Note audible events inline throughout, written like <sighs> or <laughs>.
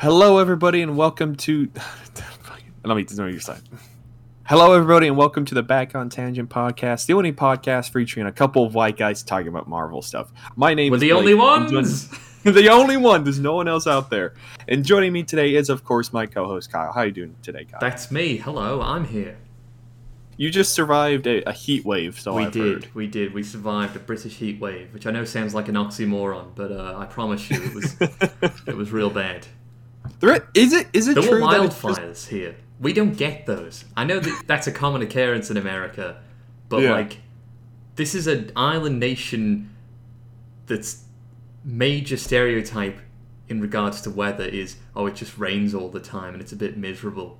Hello, everybody, and welcome to. <laughs> let me me your side. Hello, everybody, and welcome to the Back on Tangent podcast, the only podcast featuring a couple of white guys talking about Marvel stuff. My name We're is the Blake, only ones. <laughs> the only one. There's no one else out there. And joining me today is, of course, my co-host Kyle. How are you doing today, Kyle? That's me. Hello, I'm here. you just survived a, a heat wave, so we I've did. heard. We did. We survived a British heat wave, which I know sounds like an oxymoron, but uh, I promise you, it was <laughs> it was real bad. There- is it is it There true that it's wildfires just, here. We don't get those. I know that that's a common occurrence in America, but Yeah. like, this is an island nation that's major stereotype in regards to weather is oh it just rains all the time and it's a bit miserable.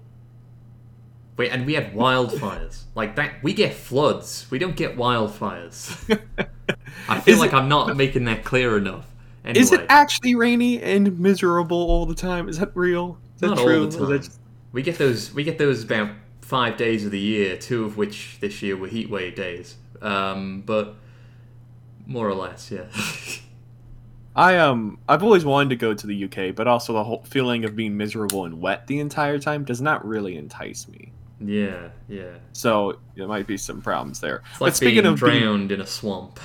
Wait, and we had wildfires <laughs> like that. We get floods. We don't get wildfires. <laughs> I feel Is like it- I'm not making that clear enough. Anyway, Is it actually rainy and miserable all the time? Is that real? Is that not true? all the time. just- We get those. We get those about five days of the year. Two of which this year were heatwave days. Um, but more or less, yeah. <laughs> I um I've always wanted to go to the UK, but also the whole feeling of being miserable and wet the entire time does not really entice me. yeah, yeah. So there might be some problems there. It's like but speaking being of being- drowned in a swamp.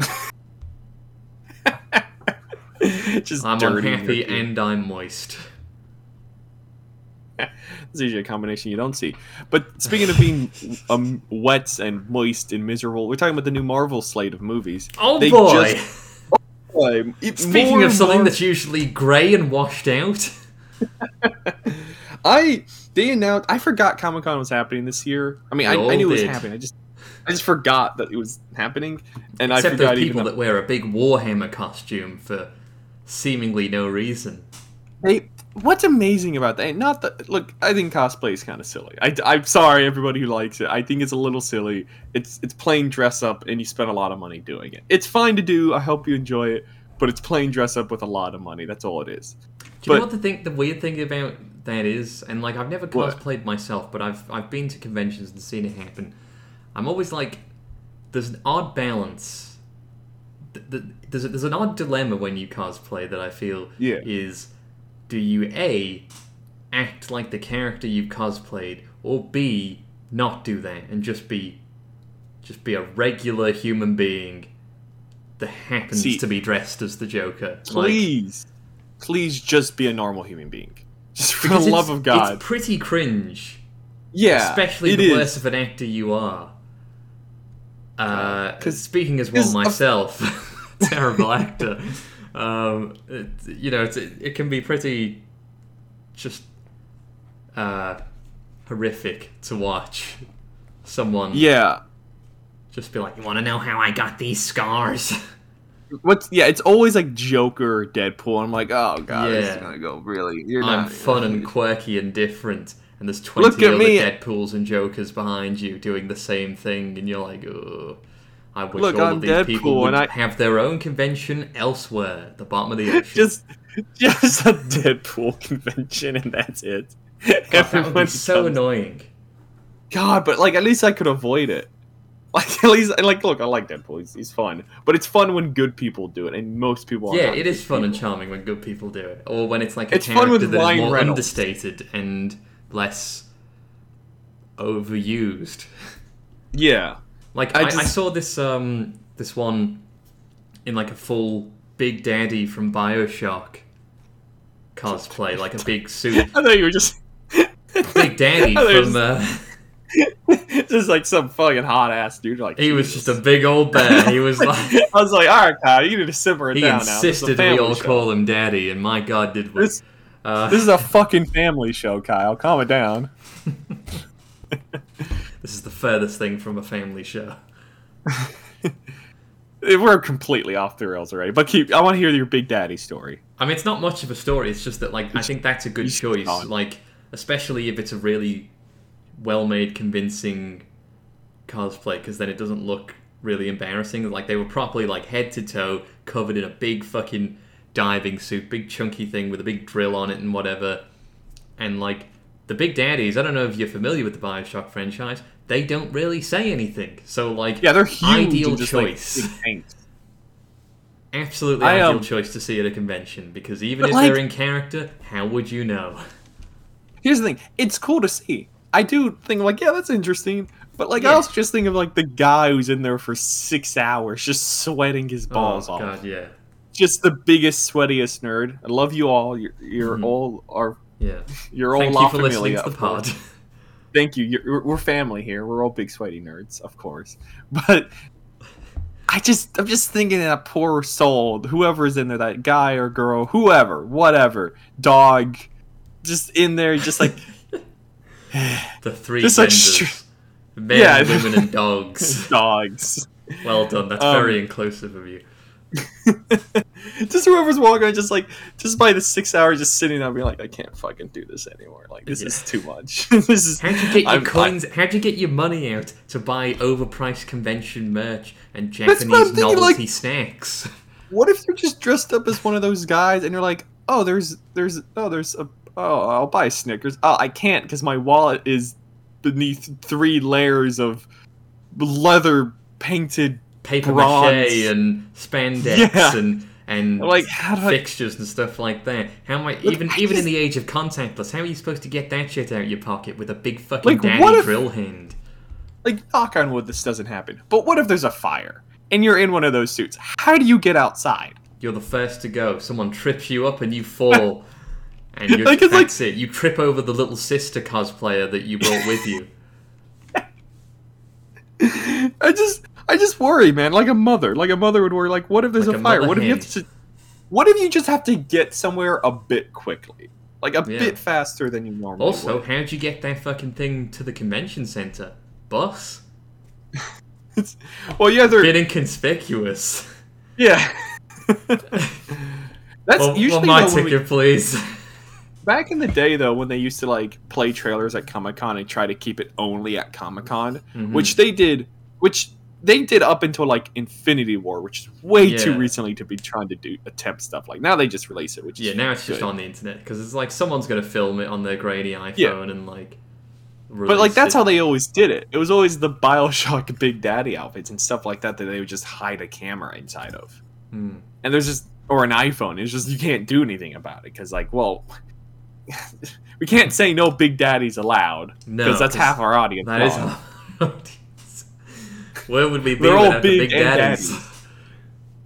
<laughs> <laughs> just I'm unhappy and I'm moist. <laughs> it's usually a combination you don't see. But speaking of being <laughs> um wet and moist and miserable, we're talking about the new Marvel slate of movies. Oh They boy! just- Um, it- Speaking of something more- that's usually grey and washed out. I they announced I forgot Comic Con was happening this year. I mean, I, I knew it was happening. I just I just forgot that it was happening, and Except I forgot people even that wear a big Warhammer costume for seemingly no reason. they. What's amazing about that? Not that look, I think cosplay is kind of silly. I, I'm sorry, everybody who likes it. I think it's a little silly. It's it's plain dress up, and you spend a lot of money doing it. It's fine to do. I hope you enjoy it, but it's plain dress up with a lot of money. That's all it is. Do you But- know what the thing, the weird thing about that is? And like, I've never What? cosplayed myself, but I've I've been to conventions and seen it happen. I'm always like, there's an odd balance. Th- th- There's a, there's an odd dilemma when you cosplay that I feel Yeah. is, do you a act like the character you've cosplayed, or b not do that and just be just be a regular human being that happens See- to be dressed as the Joker. Like, Please, please, just be a normal human being. <laughs> Just for the love of God. It's pretty cringe, yeah, especially the is. worse of an actor you are. Uh, 'Cause- speaking as one myself, <laughs> <laughs> terrible actor. Um, it, you know, it's, it, it can be pretty just uh, horrific to watch someone Yeah. just be like, "You want to know how I got these scars?" <laughs> What's yeah? It's always like Joker, Deadpool. I'm like, oh god, this is gonna go really. You're I'm not fun and quirky and different, and there's 20 Look at other me. Deadpools and Jokers behind you doing the same thing, and you're like, oh, I wish Look, all I'm of these people would and I- have their own convention elsewhere, the bottom of the <laughs> ocean. just just a Deadpool <laughs> convention, and that's it. God, that would be so annoying. God, but like at least I could avoid it. <laughs> Like at least like look, I like Deadpool. He's, he's fun, but it's fun when good people do it, and most people. Yeah, it is fun and charming when good people do it, or when it's like a It's character that is more Reynolds. understated and less overused. Yeah, Like I I, I, saw this um this one in like a full Big Daddy from Bioshock cosplay, like a big suit. <laughs> I thought you were just Big Daddy <laughs> I thought you were from uh, just, <laughs> just like some fucking hot ass dude. Like he was just a big old bear. He was like I was like, all right, Kyle, you need to simmer it he down is insisted we all show. call him Daddy, and my God, did we? This Uh, this is a <laughs> fucking family show, Kyle. Calm it down. <laughs> this is the furthest thing from a family show. <laughs> We're completely off the rails already. But keep. I want to hear your Big Daddy story. I mean, it's not much of a story. It's just that, like, I think that's a good choice. gone. Like, especially if it's a really well-made, convincing cosplay, because then it doesn't look really embarrassing. Like, they were properly like head to toe covered in a big fucking diving suit, big chunky thing with a big drill on it and whatever. And like the big daddies, I don't know if you're familiar with the Bioshock franchise. They don't really say anything. So like, Yeah, they're huge. Ideal choice. Like, absolutely I, ideal um, choice to see at a convention because even if like- they're in character, how would you know? Here's the thing: it's cool to see. I do think like, yeah, that's interesting. But like, I Yeah. also just think of like the guy who's in there for six hours, just sweating his balls oh off. god, yeah, Just the biggest, sweatiest nerd. I love you all. You're, you're Mhm. all are yeah. you're all Thank you for listening to the pod. Thank you. You're, we're family here. We're all big sweaty nerds, of course. <laughs> But I just, I'm just thinking that poor soul, whoever's in there, that guy or girl, whoever, whatever, dog, just in there, just like, <laughs> The three Just like genders: men, Yeah. women, and <laughs> dogs. dogs. Well done. That's Um, very inclusive of you. <laughs> just whoever's walking, just like, just by the six hours, just sitting there, being like, I can't fucking do this anymore. Like, this Yeah. is too much. <laughs> this is. How'd you get your I'm- coins? How'd you get your money out to buy overpriced convention merch and That's what I'm Japanese thinking, novelty like- snacks? <laughs> What if you're just dressed up as one of those guys and you're like, oh, there's, there's, oh, there's a, oh, I'll buy Snickers. Oh, I can't because my wallet is beneath three layers of leather painted. Paper Bronze. mache and spandex Yeah. and and Like, do I? fixtures and stuff like that. How am I even I even in the age of contactless? How are you supposed to get that shit out of your pocket with a big fucking Like, daddy if- drill hand? Like, knock on wood, this doesn't happen. But what if there's a fire and you're in one of those suits? How do you get outside? You're the first to go. Someone trips you up and you fall. <laughs> And you're, Like, it's like- that's it. You trip over the little sister cosplayer that you brought with you. <laughs> I just, I just worry, man. Like a mother, like a mother would worry. Like, what if there's Like a, a fire? What if you have to? What if you just have to get somewhere a bit quickly, like a Yeah. bit faster than you normally Also, would? how'd you get that fucking thing to the convention center? Bus? It's, <laughs> well, yeah, they're Bit inconspicuous. yeah. <laughs> That's Well, usually well, my when we- ticket, please. back in the day though when they used to like play trailers at Comic Con and try to keep it only at Comic Con, Mhm. which they did, which they did up until like Infinity War, which is way too recently to be trying to do attempt stuff like now they just release it, which Yeah, now it's just on the internet because it's like someone's gonna film it on their grainy iPhone Yeah. and like. But like that's it. how they always did it. It was always the Bioshock <laughs> Big Daddy outfits and stuff like that that they would just hide a camera inside of. Hmm. And there's just or an iPhone. It's just you can't do anything about it because like, well, <laughs> we can't say no Big Daddies allowed No, because that's 'cause half our audience. That <laughs> is. gone. our audience. Where would we be They're all big, big daddies? <laughs>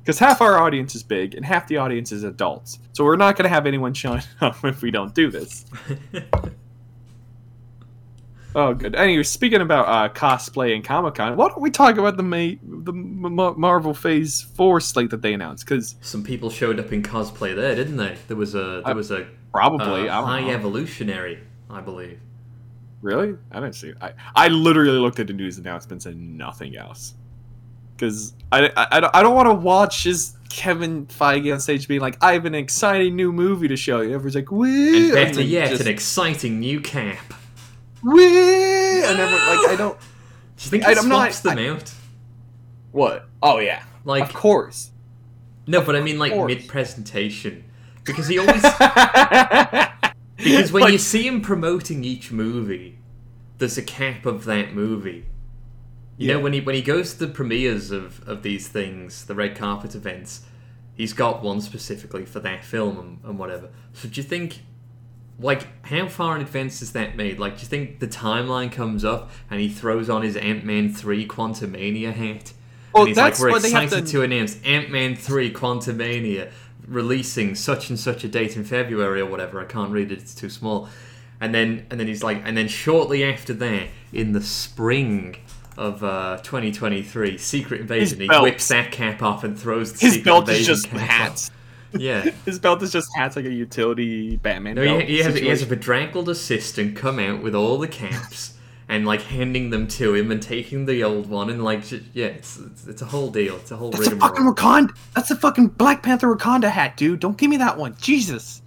Because half our audience is big and half the audience is adults. So we're not going to have anyone showing <laughs> up if we don't do this. <laughs> Oh, good. Anyway, speaking about uh, cosplay and Comic Con, why don't we talk about the May, the M- M- Marvel Phase Four slate that they announced? Because Some people showed up in cosplay there, didn't they? There was a there was a probably, uh, high know. evolutionary, I believe. Really? I didn't see it. I, I literally looked at the news announcements and nothing else. Because I, I, I don't, don't want to watch his Kevin Feige on stage being like, I have an exciting new movie to show you. Everyone's like, woo! And better then yet, just, an exciting new cap. woo! And everyone, like, I don't. Do you think I- he I'm not- swaps them out? What? Oh, yeah. Like of course. no, but I mean like mid presentation, because he always <laughs> because when Like, you see him promoting each movie, there's a cap of that movie. You know when he when he goes to the premieres of of these things, the red carpet events, he's got one specifically for that film and, and whatever. So do you think? Like, how far in advance is that made? Like, do you think the timeline comes up and he throws on his Ant Man 3 Quantumania hat? Well, and he's that's like, we're what they have excited to- to announce Ant Man 3 Quantumania releasing such and such a date in February or whatever. I can't read it, it's too small. And then and then he's like, and then shortly after that, in the spring of uh, 2023, Secret Invasion, he whips that cap off and throws the his Secret belt is just hats. off. Yeah. <laughs> His belt is just hats like a utility Batman No, belt. he, he has he has a bedraggled assistant come out with all the caps and like handing them to him and taking the old one and like ju- yeah, it's it's, it's a whole deal. It's a whole That's a fucking Wakanda. That's a fucking Black Panther Wakanda hat, dude. Don't give me that one. Jesus.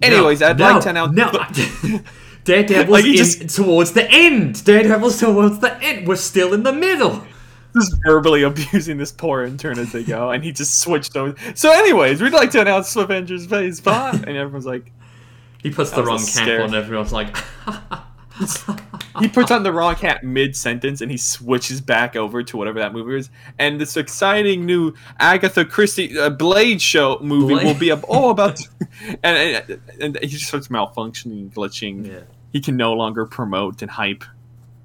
No, Anyways, I'd no, <laughs> like to announce. no. Daredevil's Like, in, just- towards the end. Daredevil's towards the end. We're still in the middle. just verbally <laughs> abusing this poor intern as they go, and he just switched over. So, anyways, we'd like to announce Avengers Phase Five, and everyone's like, He puts the wrong cap on. Everyone's like, <laughs> he puts on the wrong hat mid sentence and he switches back over to whatever that movie is. And this exciting new Agatha Christie uh, Blade show movie Blade? will be all about. <laughs> and, and and he just starts malfunctioning, glitching. Yeah. He can no longer promote and hype.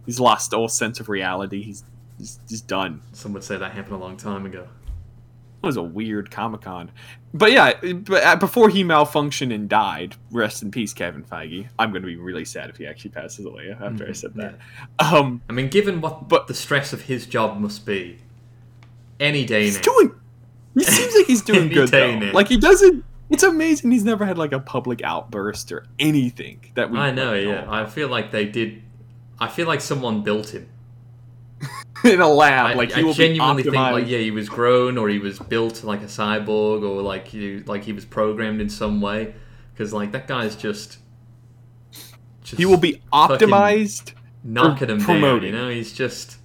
He's lost all sense of reality. He's he's, he's done. Some would say that happened a long time ago. It was a weird Comic Con. But yeah, but uh, before he malfunctioned and died, rest in peace, Kevin Feige. I'm going to be really sad if he actually passes away after I Mhm, said yeah. that. Um, I mean, given what But- the stress of his job must be, any day he's now. doing. He seems like he's <laughs> doing good day though. now. Like he doesn't. It's amazing he's never had like a public outburst or anything that we. I know, yeah. I feel like they did. I feel like someone built him. <laughs> in a lab, I, like he I will genuinely be think like yeah, he was grown or he was built like a cyborg or like he like he was programmed in some way because like that guy's just. just he will be optimized. knocking him down. promoting. You know, he's just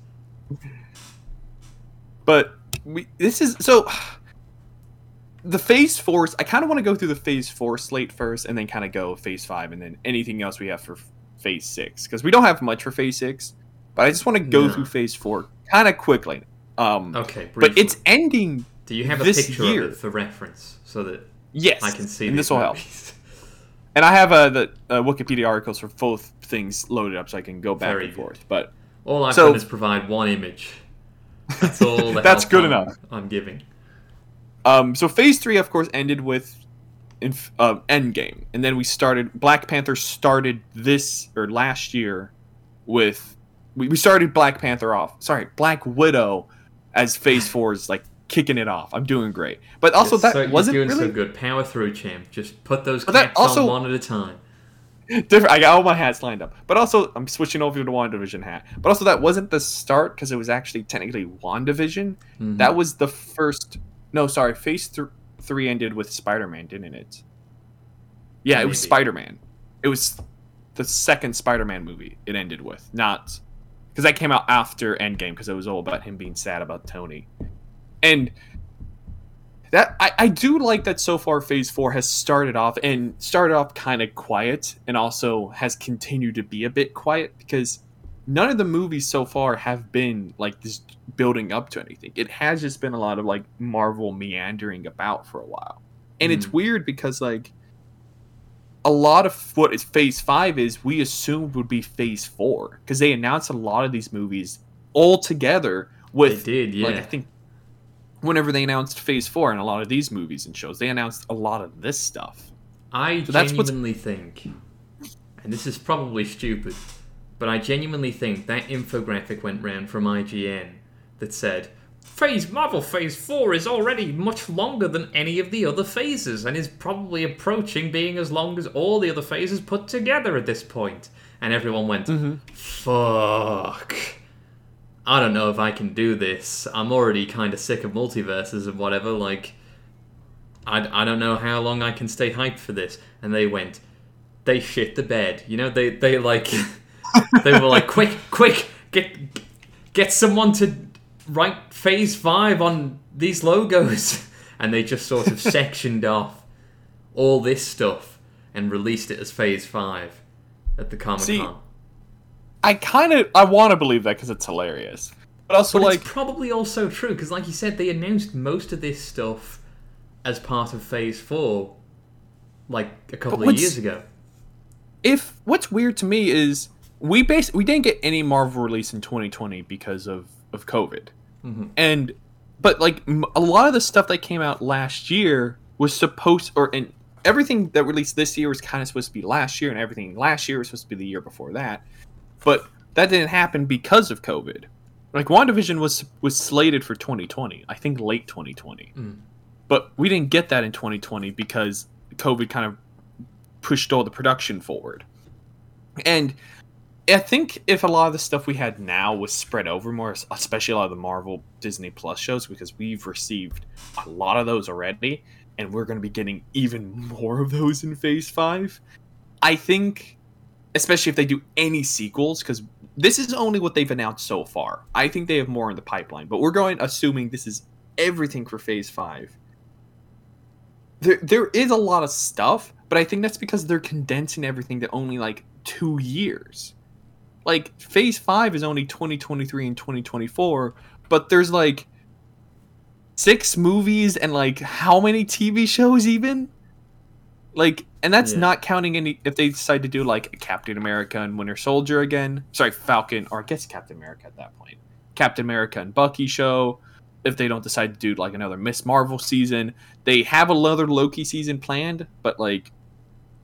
But we this is so <sighs> the phase four I kind of want to go through the phase four slate first and then kind of go phase five and then anything else we have for phase six because we don't have much for phase six but I just want to go No. through phase four kind of quickly um okay. but it's ending Do you have a picture year. of it for reference so that yes I can see? and this will help <laughs> and I have uh, the uh, Wikipedia articles for both things loaded up so I can go back Very and good. forth but All I've So- done is provide one image. That's all. <laughs> That's good I'm- enough. I'm giving. Um, so phase three, of course, ended with inf- uh, Endgame, and then we started. Black Panther started this or last year with we, we started Black Panther off. Sorry, Black Widow as Phase <sighs> Four is like kicking it off. I'm doing great, but also Yes, that so you're wasn't doing really so good. Power through, champ. Just put those But caps also- on one at a time. <laughs> different. I got all my hats lined up, but also I'm switching over to the WandaVision hat. But also that wasn't the start because it was actually technically WandaVision. Mhm. That was the first. No, sorry. Phase th- three ended with Spider-Man, didn't it? Yeah, it was Spider-Man. It was the second Spider-Man movie. It ended with not because that came out after Endgame because it was all about him being sad about Tony, and that I, I do like that so far. Phase four has started off and started off kind of quiet, and also has continued to be a bit quiet because none of the movies so far have been like this building up to anything. It has just been a lot of like Marvel meandering about for a while. And it's Mm. weird because like a lot of what is phase 5 is we assumed would be phase 4 because they announced a lot of these movies all together They with did, yeah. like I think whenever they announced phase 4 and a lot of these movies and shows they announced a lot of this stuff. I So genuinely think, and this is probably stupid, but I genuinely think that infographic went round from IGN that said, Phase Marvel Phase 4 is already much longer than any of the other phases and is probably approaching being as long as all the other phases put together at this point. And everyone went, mm-hmm. fuck. I don't know if I can do this. I'm already kind of sick of multiverses and whatever. Like, I, I don't know how long I can stay hyped for this. And they went, they shit the bed. You know, they, they like, <laughs> they were like, quick, quick, get, get someone to write phase five on these logos. <laughs> And they just sort of <laughs> sectioned off all this stuff and released it as phase five at the Comic Con. I kind of I want to believe that cuz it's hilarious. But also But like it's probably also true because, like you said, they announced most of this stuff as part of Phase Four, like a couple of years ago. if what's weird to me is we base we didn't get any Marvel release in 2020 because of of COVID, Mhm. and but like a lot of the stuff that came out last year was supposed or and everything that released this year was kind of supposed to be last year, and everything last year was supposed to be the year before that, but that didn't happen because of COVID. Like WandaVision was was slated for 2020, I think late 2020, Mm. but we didn't get that in 2020 because COVID kind of pushed all the production forward. And I think if a lot of the stuff we had now was spread over more, especially a lot of the Marvel Disney Plus shows, because we've received a lot of those already, and we're going to be getting even more of those in Phase 5. I think, especially if they do any sequels, because this is only what they've announced so far. I think they have more in the pipeline, but we're going assuming this is everything for Phase 5 there there is a lot of stuff, but I think that's because they're condensing everything to only like two years. Like Phase Five is only 2023 and 2024, but there's like six movies and like how many TV shows even? Like, and that's Yeah. not counting any if they decide to do like Captain America and Winter Soldier again. Sorry, Falcon, or I guess Captain America at that point. Captain America and Bucky show. If they don't decide to do like another Miss Marvel season, they have another Loki season planned. But like,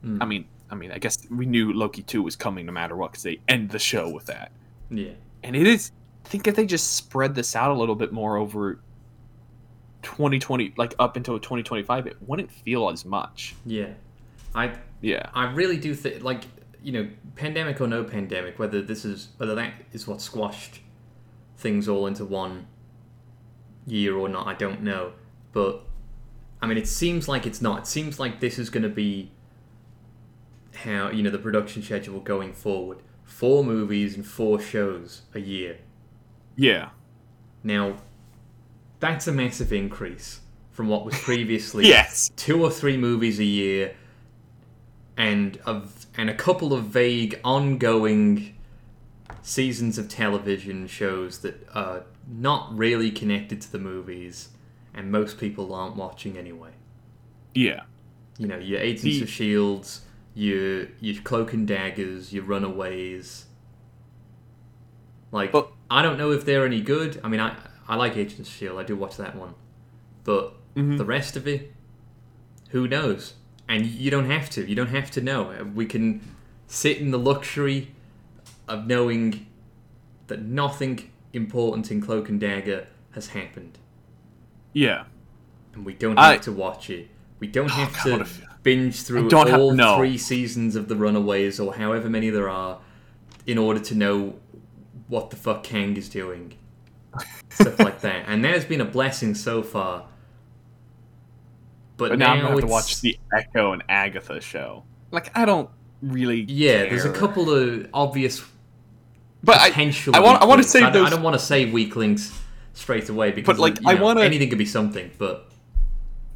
Mm. I mean, I mean, I guess we knew Loki two was coming no matter what because they end the show with that. yeah. And it is. I think if they just spread this out a little bit more over 2020, like up until 2025, it wouldn't feel as much. Yeah. I Yeah. I really do think like you know, pandemic or no pandemic, whether this is whether that is what squashed things all into one year or not, I don't know. But I mean, it seems like it's not. It seems like this is going to be how you know the production schedule going forward. Four movies and four shows a year. Yeah. Now, that's a massive increase from what was <laughs> previously Yes. two or three movies a year and a, and a couple of vague ongoing seasons of television shows that are not really connected to the movies and most people aren't watching anyway. Yeah. You know, your Agents The- of Shields, your your Cloak and Daggers, your Runaways. Like But- I don't know if they're any good. I mean, I I like Agents of Shield. I do watch that one, but Mhm. the rest of it, who knows? And you don't have to. You don't have to know. We can sit in the luxury of knowing that nothing important in Cloak and Dagger has happened, Yeah. and we don't I- have to watch it. We don't Oh, have God, to binge through don't have- all no. three seasons of The Runaways or however many there are in order to know what the fuck Kang is doing. Stuff like that. And that has been a blessing so far. But, But now, I'm gonna have to watch the Echo and Agatha show. Like I don't really. Yeah, there's a couple of obvious But I, potential. I want. I want to say. I, those. I don't want to say weak links straight away because, But, like, you I know, anything could be something. But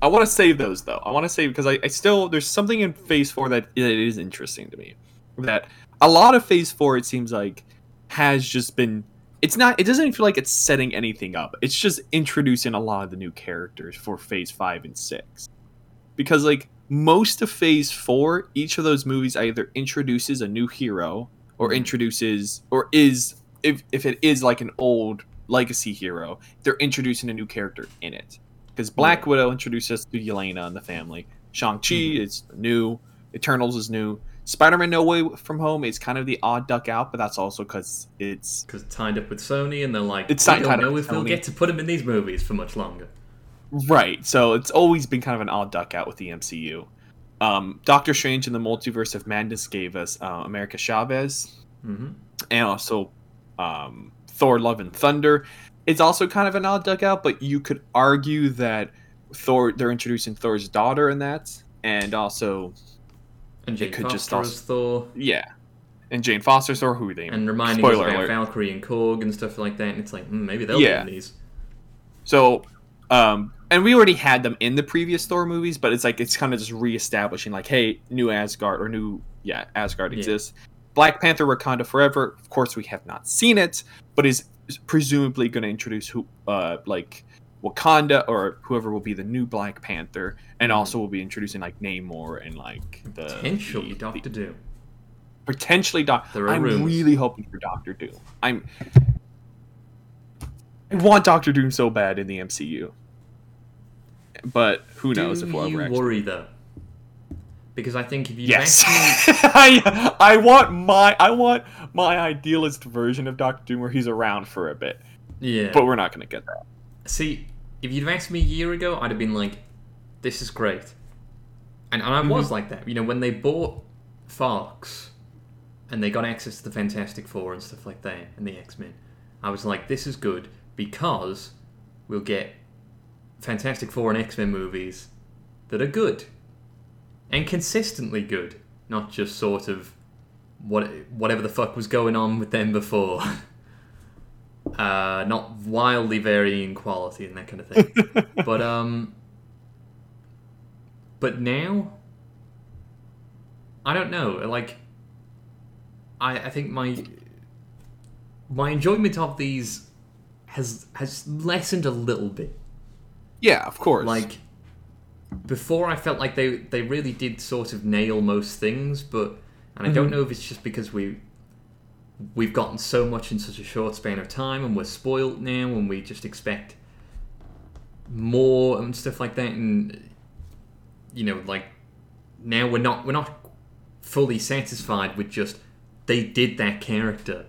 I want to save those though. I want to save because I, I still there's something in Phase Four that it is interesting to me. That a lot of Phase Four it seems like has just been. It's not. It doesn't feel like it's setting anything up. It's just introducing a lot of the new characters for Phase Five and Six, because like most of Phase Four, each of those movies either introduces a new hero or Mhm. introduces or is if if it is like an old legacy hero, they're introducing a new character in it because Black. Widow introduced us to Yelena and the family. Shang Chi Mhm. is new. Eternals is new. Spider-Man: No Way From Home is kind of the odd duck out, but that's also because it's because tied up with Sony, and they're like, It's we don't know if we'll get to put him in these movies for much longer. right. So it's always been kind of an odd duck out with the MCU. Um, Doctor Strange in the Multiverse of Madness gave us uh, America Chavez, hmm and also um, Thor: Love and Thunder. It's also kind of an odd duck out, but you could argue that Thor they're introducing Thor's daughter in that, and also And Jane could Foster just also- Thor, yeah, and Jane Foster's Thor, who they? and reminding Spoiler us about alert. Valkyrie and Korg and stuff like that. And it's like, hmm, maybe they'll Yeah. be in these. So, um, and we already had them in the previous Thor movies, but it's like it's kind of just reestablishing, like, hey, new Asgard or new, yeah, Asgard Yeah. exists. Black Panther: Wakanda Forever. Of course, we have not seen it, but is presumably going to introduce who, uh, like Wakanda or whoever will be the new Black Panther, and Mhm. also will be introducing like Namor and like the Potentially the- Doctor Doom. potentially Doctor. I'm rumors. really hoping for Doctor Doom. I'm. I want Doctor Doom so bad in the MCU, but who knows Do if we'll ever actually. worry though? Because I think if you Yes, actually <laughs> I I want my I want my idealist version of Doctor Doom where he's around for a bit, yeah. but we're not gonna get that. See, if you'd have asked me a year ago, I'd have been like, "This is great," and, and I Mm-hmm. was like that. You know, when they bought Fox and they got access to the Fantastic Four and stuff like that, and the X Men, I was like, "This is good because we'll get Fantastic Four and X Men movies that are good and consistently good, not just sort of what whatever the fuck was going on with them before." <laughs> uh, not wildly varying quality and that kind of thing. <laughs> but um, but now, I don't know. Like, I I think my my enjoyment of these has has lessened a little bit. Yeah, of course. Like before, I felt like they they really did sort of nail most things, but and I don't know if it's just because we we've gotten so much in such a short span of time, and we're spoiled now, and we just expect more and stuff like that, and you know, like now we're not we're not fully satisfied with just they did that character.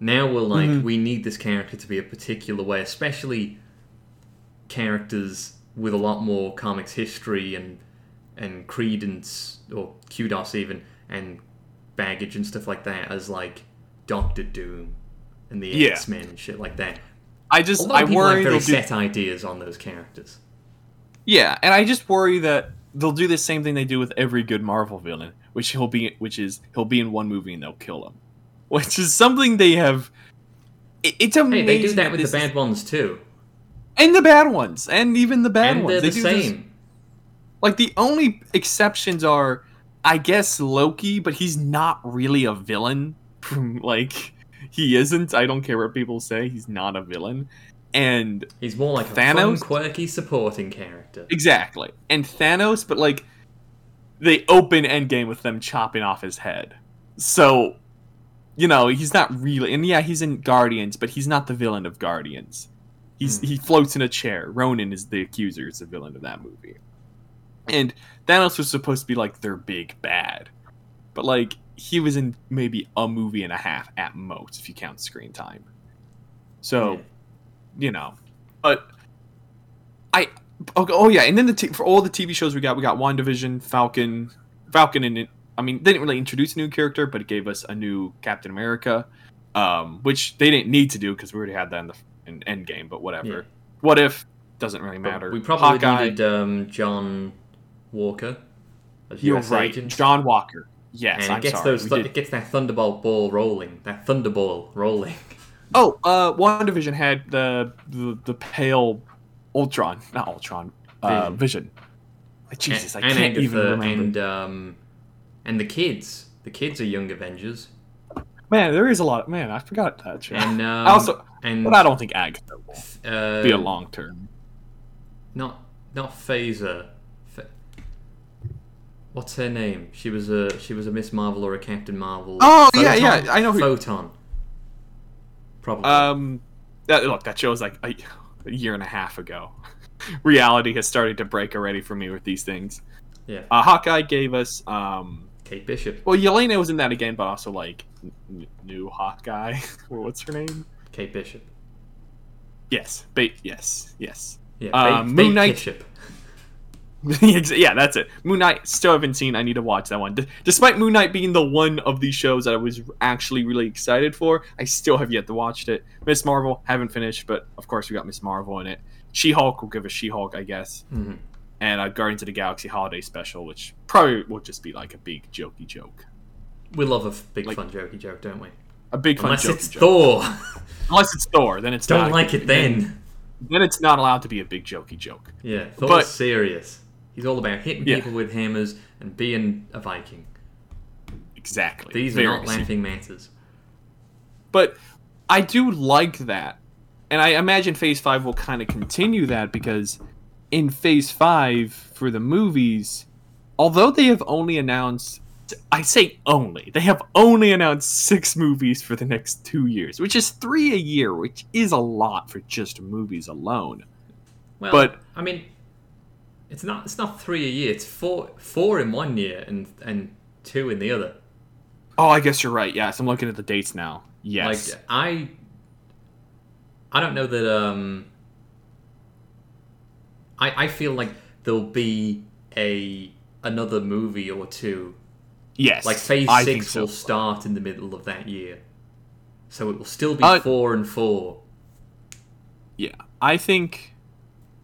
Now we're like Mhm. we need this character to be a particular way, especially characters with a lot more comics history and and credence or kudos even and baggage and stuff like that as like Doctor Doom and the Yeah. X Men and shit like that. I just lot I worry have very they'll do, set ideas on those characters. yeah, and I just worry that they'll do the same thing they do with every good Marvel villain, which he'll be which is he'll be in one movie and they'll kill him, <laughs> which is something they have. it- It's Hey, amazing. they do that with the bad ones too, and the bad ones, and even the bad and ones. they're They the do this- same. Like the only exceptions are, I guess Loki, but he's not really a villain. <laughs> like he isn't. I don't care what people say. He's not a villain, and He's more like a Thanos? fun, quirky supporting character. exactly, and Thanos, but like they open Endgame with them chopping off his head. So, you know, he's not really. And yeah, he's in Guardians, but he's not the villain of Guardians. He's Hmm. he floats in a chair. Ronan is the accuser. Is the villain of that movie. And Thanos was supposed to be like their big bad, but like he was in maybe a movie and a half at most if you count screen time. So, Yeah. you know, but I okay, oh yeah, and then the t- for all the TV shows we got, we got WandaVision, Falcon, Falcon, and I mean they didn't really introduce a new character, but it gave us a new Captain America, um, which they didn't need to do because we already had that in the in Endgame. But whatever. Yeah. What if? Doesn't really But matter. We probably Hawkeye, needed um, John Walker You're US right, agent. John Walker. Yes, and I'm it gets sorry. those did- it gets that thunderbolt ball rolling. That thunderball rolling. <laughs> Oh, uh, WandaVision had the the, the pale Ultron, not Ultron, uh, Vision. Jesus, I can't Agatha even remember. and um, and the kids. The kids are young Avengers. Man, there is a lot. Of, man, I forgot that. Show. And um, I also, and but I don't think Agatha will uh, be a long term. not not Phaser. Ph- What's her name? She was a she was a Miss Marvel or a Captain Marvel. Oh, yeah, yeah, I know who- Photon. Probably. Um, that, look, that show was like a, a year and a half ago. <laughs> Reality has started to break already for me with these things. yeah. Uh, Hawkeye gave us, um, Kate Bishop. well, Yelena was in that again, but also like n- new Hawkeye. <laughs> or what's her name? Kate Bishop. Yes, ba- yes, yes. Yeah. Uh, Bait- Moon Knight- Bishop. <laughs> yeah, that's it. Moon Knight still haven't seen. I need to watch that one. D- despite Moon Knight being the one of these shows that I was actually really excited for, I still have yet to watch it. Miss Marvel haven't finished, but of course we got Miss Marvel in it. She Hulk will give us She Hulk, I guess, Mhm. And uh, Guardians of the Galaxy Holiday Special, which probably will just be like a big jokey joke, We love a big Like- fun jokey joke, don't we? a big fun Unless jokey it's joke. Thor. Unless it's Thor, then it's <laughs> don't not. like it then. Then it's not allowed to be a big jokey joke. Yeah, Thor's But- serious. He's all about hitting Yeah. people with hammers and being a Viking. Exactly. These are not laughing matters. But I do like that. And I imagine Phase 5 will kind of continue that because in Phase 5 for the movies, although they have only announced, I say only, they have only announced six movies for the next two years, which is three a year, which is a lot for just movies alone. Well, But- I mean, it's not it's not three a year. It's four four in one year and and two in the other. Oh, I guess you're right. Yes, I'm looking at the dates now. Yes. Like I, I don't know that. Um, I I feel like there'll be a another movie or two. yes. Like Phase I Six so. will start in the middle of that year, so it will still be Uh, four and four. Yeah, I think,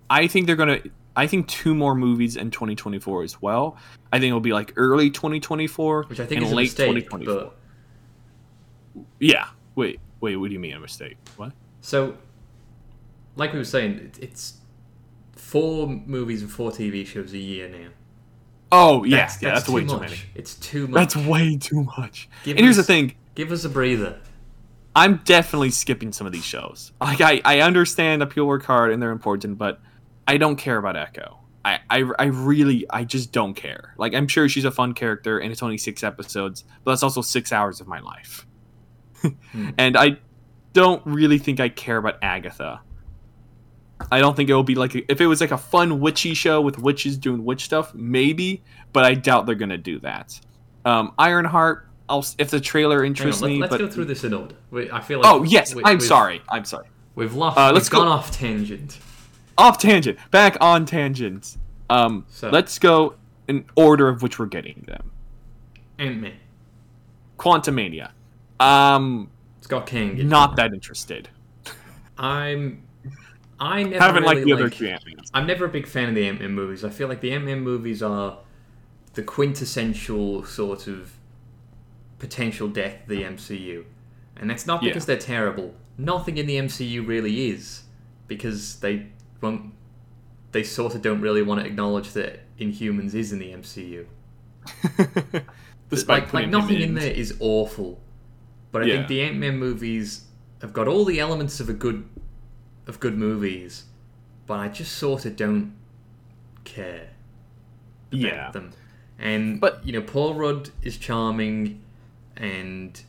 I think they're gonna. I think two more movies in 2024 as well. I think it'll be like early 2024, Which I think is a late mistake, 2024. but Yeah. Wait, wait. What do you mean a mistake? What? So, like we were saying, it, it's four movies and four TV shows a year now. Oh, yeah, yeah. That's, too way much. too many. It's too much. That's way too much. Give and here's the thing. Give us a breather. I'm definitely skipping some of these shows. Like I, I understand that people work hard and they're important, but I don't care about Echo. I, I, I really I just don't care. Like I'm sure she's a fun character and it's only six episodes, but that's also six hours of my life. <laughs> Hmm. And I don't really think I care about Agatha. I don't think it will be like if it was like a fun witchy show with witches doing witch stuff, maybe, but I doubt they're gonna do that. Um, Ironheart, I'll if the trailer interests on, let, me, us but go through this in order. We, I feel like oh yes, we- I'm sorry, I'm sorry. We've lost. Uh, we've let's go- gone off tangent. Off tangent, back on tangent. Um, So- let's go in order of which we're getting them. Ant Man. Quantumania. Um, It's got Kang. not that interested. I'm. I never Haven't really liked the other like- two Ant-Mans. I'm never a big fan of the Ant Man movies. I feel like the Ant Man movies are the quintessential sort of potential death of the MCU. And that's not Yeah. because they're terrible. Nothing in the MCU really is. Because they won't. They sort of don't really want to acknowledge that Inhumans is in the MCU. <laughs> Despite like, like nothing in there is awful. But I Yeah. think the Ant Man movies have got all the elements of a good of good movies, but I just sort of don't care about Yeah. them. And But- you know, Paul Rudd is charming, and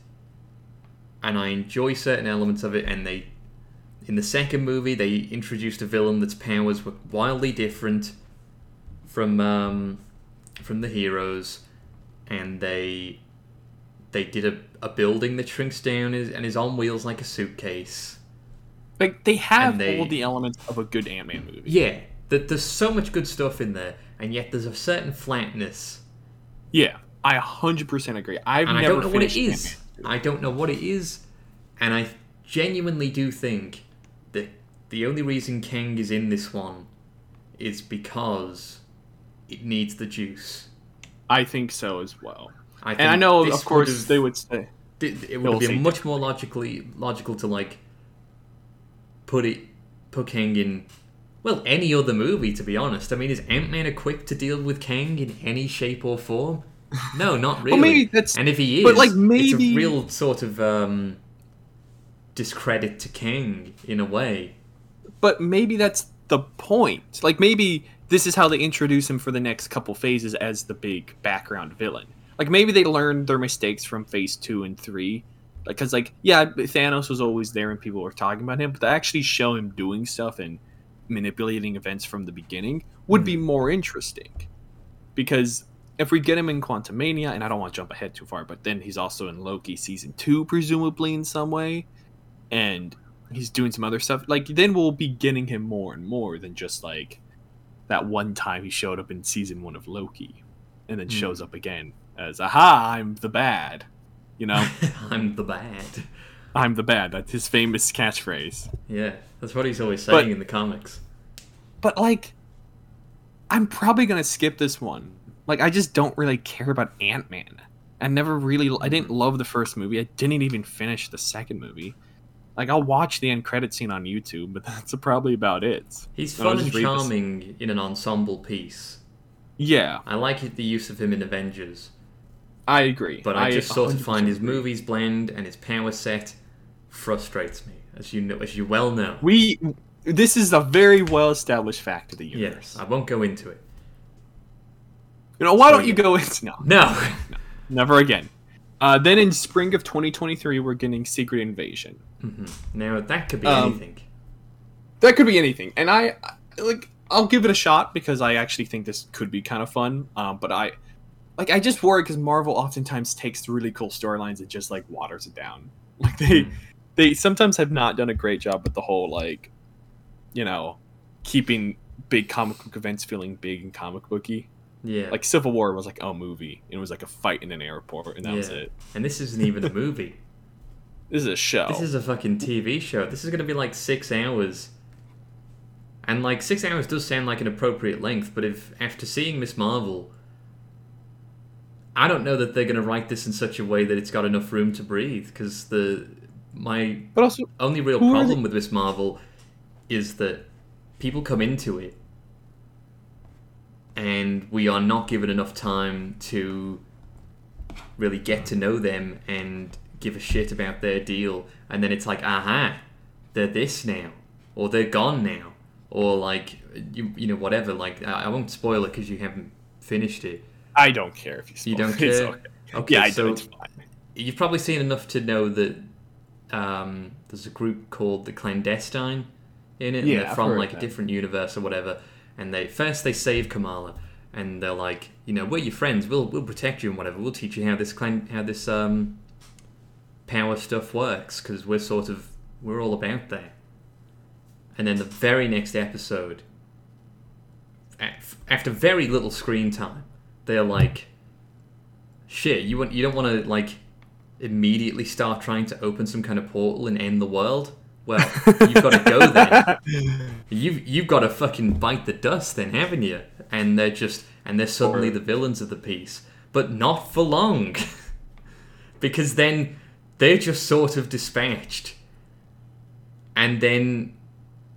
and I enjoy certain elements of it. And they, in the second movie, they introduced a villain that's powers were wildly different from um, from the heroes, and they they did a, a building that shrinks down is, and is on wheels like a suitcase. Like they have they- all the elements of a good Ant-Man movie. Yeah, that there's so much good stuff in there, and yet there's a certain flatness Yeah, I 100% agree. I've and I don't know what it is. Ant-Man. I don't know what it is, and I genuinely do think that the only reason Kang is in this one is because it needs the juice. I think so as well. I And I know, of course, they would say. It would be much more logically logical to like put it put Kang in well any other movie to be honest. I mean, is Ant Man equipped to deal with Kang in any shape or form? No, not <laughs> really. maybe that's- and if he is, but, like, it's maybe- a real sort of um, discredit to Kang in a way. But maybe that's the point. Like maybe this is how they introduce him for the next couple phases as the big background villain. Like maybe they learned their mistakes from phase two and three. Because like yeah, Thanos was always there and people were talking about him, but to actually show him doing stuff and manipulating events from the beginning would be more interesting. Because if we get him in Quantumania, and I don't want to jump ahead too far, but then he's also in Loki season two, presumably in some way, and he's doing some other stuff. Like then we'll be getting him more and more than just like that one time he showed up in season one of Loki, and then Hmm. shows up again as "Aha, I'm the bad," you know, <laughs> I'm the bad. I'm the bad. That's his famous catchphrase. Yeah, that's what he's always But- saying in the comics. But like, I'm probably gonna skip this one. Like, I just don't really care about Ant Man. I never really, I didn't love the first movie. I didn't even finish the second movie. Like, I'll watch the end credit scene on YouTube, but <laughs> that's probably about it. He's And fun and just charming in an ensemble piece. Yeah, I like the use of him in Avengers. I agree. But I just sort of find his agree. movies blend and his power set frustrates me, as you know, as you well know. We, this is a very well established fact of the universe. Yes. I won't go into it. You know, why don't you go into no, <laughs> No, never again. Uh, then in spring of 2023, we're getting Secret Invasion. Mhm. now that could be Um, anything. That could be anything, and I I- like. I'll give it a shot because I actually think this could be kind of fun. Um, but I, like, I just worry because Marvel oftentimes takes really cool storylines and just like waters it down. <laughs> Like they, Hmm. they sometimes have not done a great job with the whole like, you know, keeping big comic book events feeling big and comic booky. Yeah, Like Civil War was like a movie. It was like a fight in an airport, and that was it. and this isn't even a movie. <laughs> This is a show. This is a fucking TV show. This is going to be like six hours. And like six hours does sound like an appropriate length, but if after seeing Miss Marvel, I don't know that they're going to write this in such a way that it's got enough room to breathe. Because the my but also, only real problem with Miss Marvel is that people come into it, and we are not given enough time to really get to know them and give a shit about their deal, and then it's like, aha, they're this now, or they're gone now, or like you you know whatever. Like I, I won't spoil it because you haven't finished it. I don't care if you. Spoil You don't care? okay. Okay, yeah, I so do. You've probably seen enough to know that um, there's a group called the Clandestine in it. and Yeah, they're from like a different universe or whatever. And they first they save Kamala, and they're like, you know, we're your friends. We'll we'll protect you and whatever. We'll teach you how this clan how this um power stuff works because we're sort of we're all about that. And then the very next episode, after very little screen time, they're like, "Shit, you want you don't want to like immediately start trying to open some kind of portal and end the world." Well, <laughs> you've got to go then. You've you've got to fucking bite the dust then, haven't you? And they're just and they're suddenly the villains of the piece, but not for long, <laughs> because then they're just sort of dispatched, and then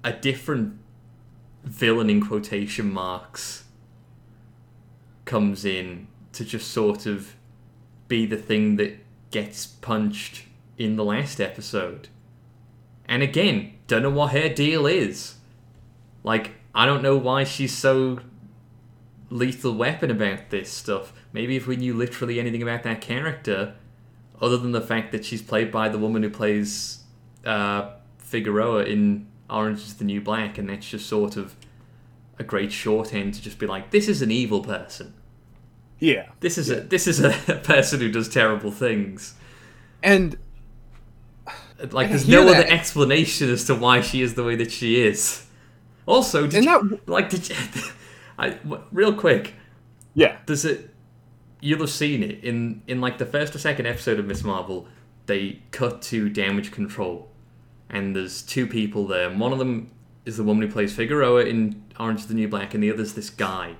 a different villain in quotation marks comes in to just sort of be the thing that gets punched in the last episode. And again, don't know what her deal is. Like, I don't know why she's so lethal weapon about this stuff. Maybe if we knew literally anything about that character, other than the fact that she's played by the woman who plays uh, Figueroa in Orange is the New Black, and that's just sort of a great shorthand to just be like, this is an evil person. Yeah, This is a this is a <laughs> person who does terrible things. and Like, there's no that. other explanation as to why she is the way that she is. Also, did And you, that- <laughs> like did you, <laughs> I w- real quick? yeah, Does it? You'll have seen it in in like the first or second episode of Miss Marvel. They cut to damage control, and there's two people there. And one of them is the woman who plays Figueroa in Orange is the New Black, and the other's this guy.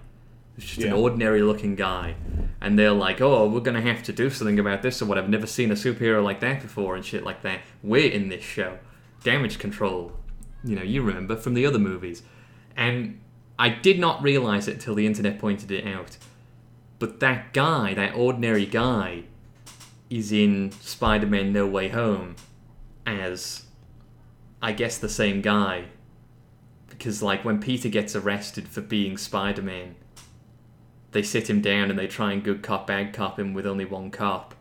It's just an ordinary looking guy. And they're like, oh, we're going to have to do something about this or whatever. Never seen a superhero like that before and shit like that. We're in this show. Damage control. You know, you remember from the other movies. And I did not realize it till the internet pointed it out. But that guy, that ordinary guy, is in Spider Man No Way Home as, I guess, the same guy. Because, like, when Peter gets arrested for being Spider Man, they sit him down and they try and good cop, bad cop him with only one cop.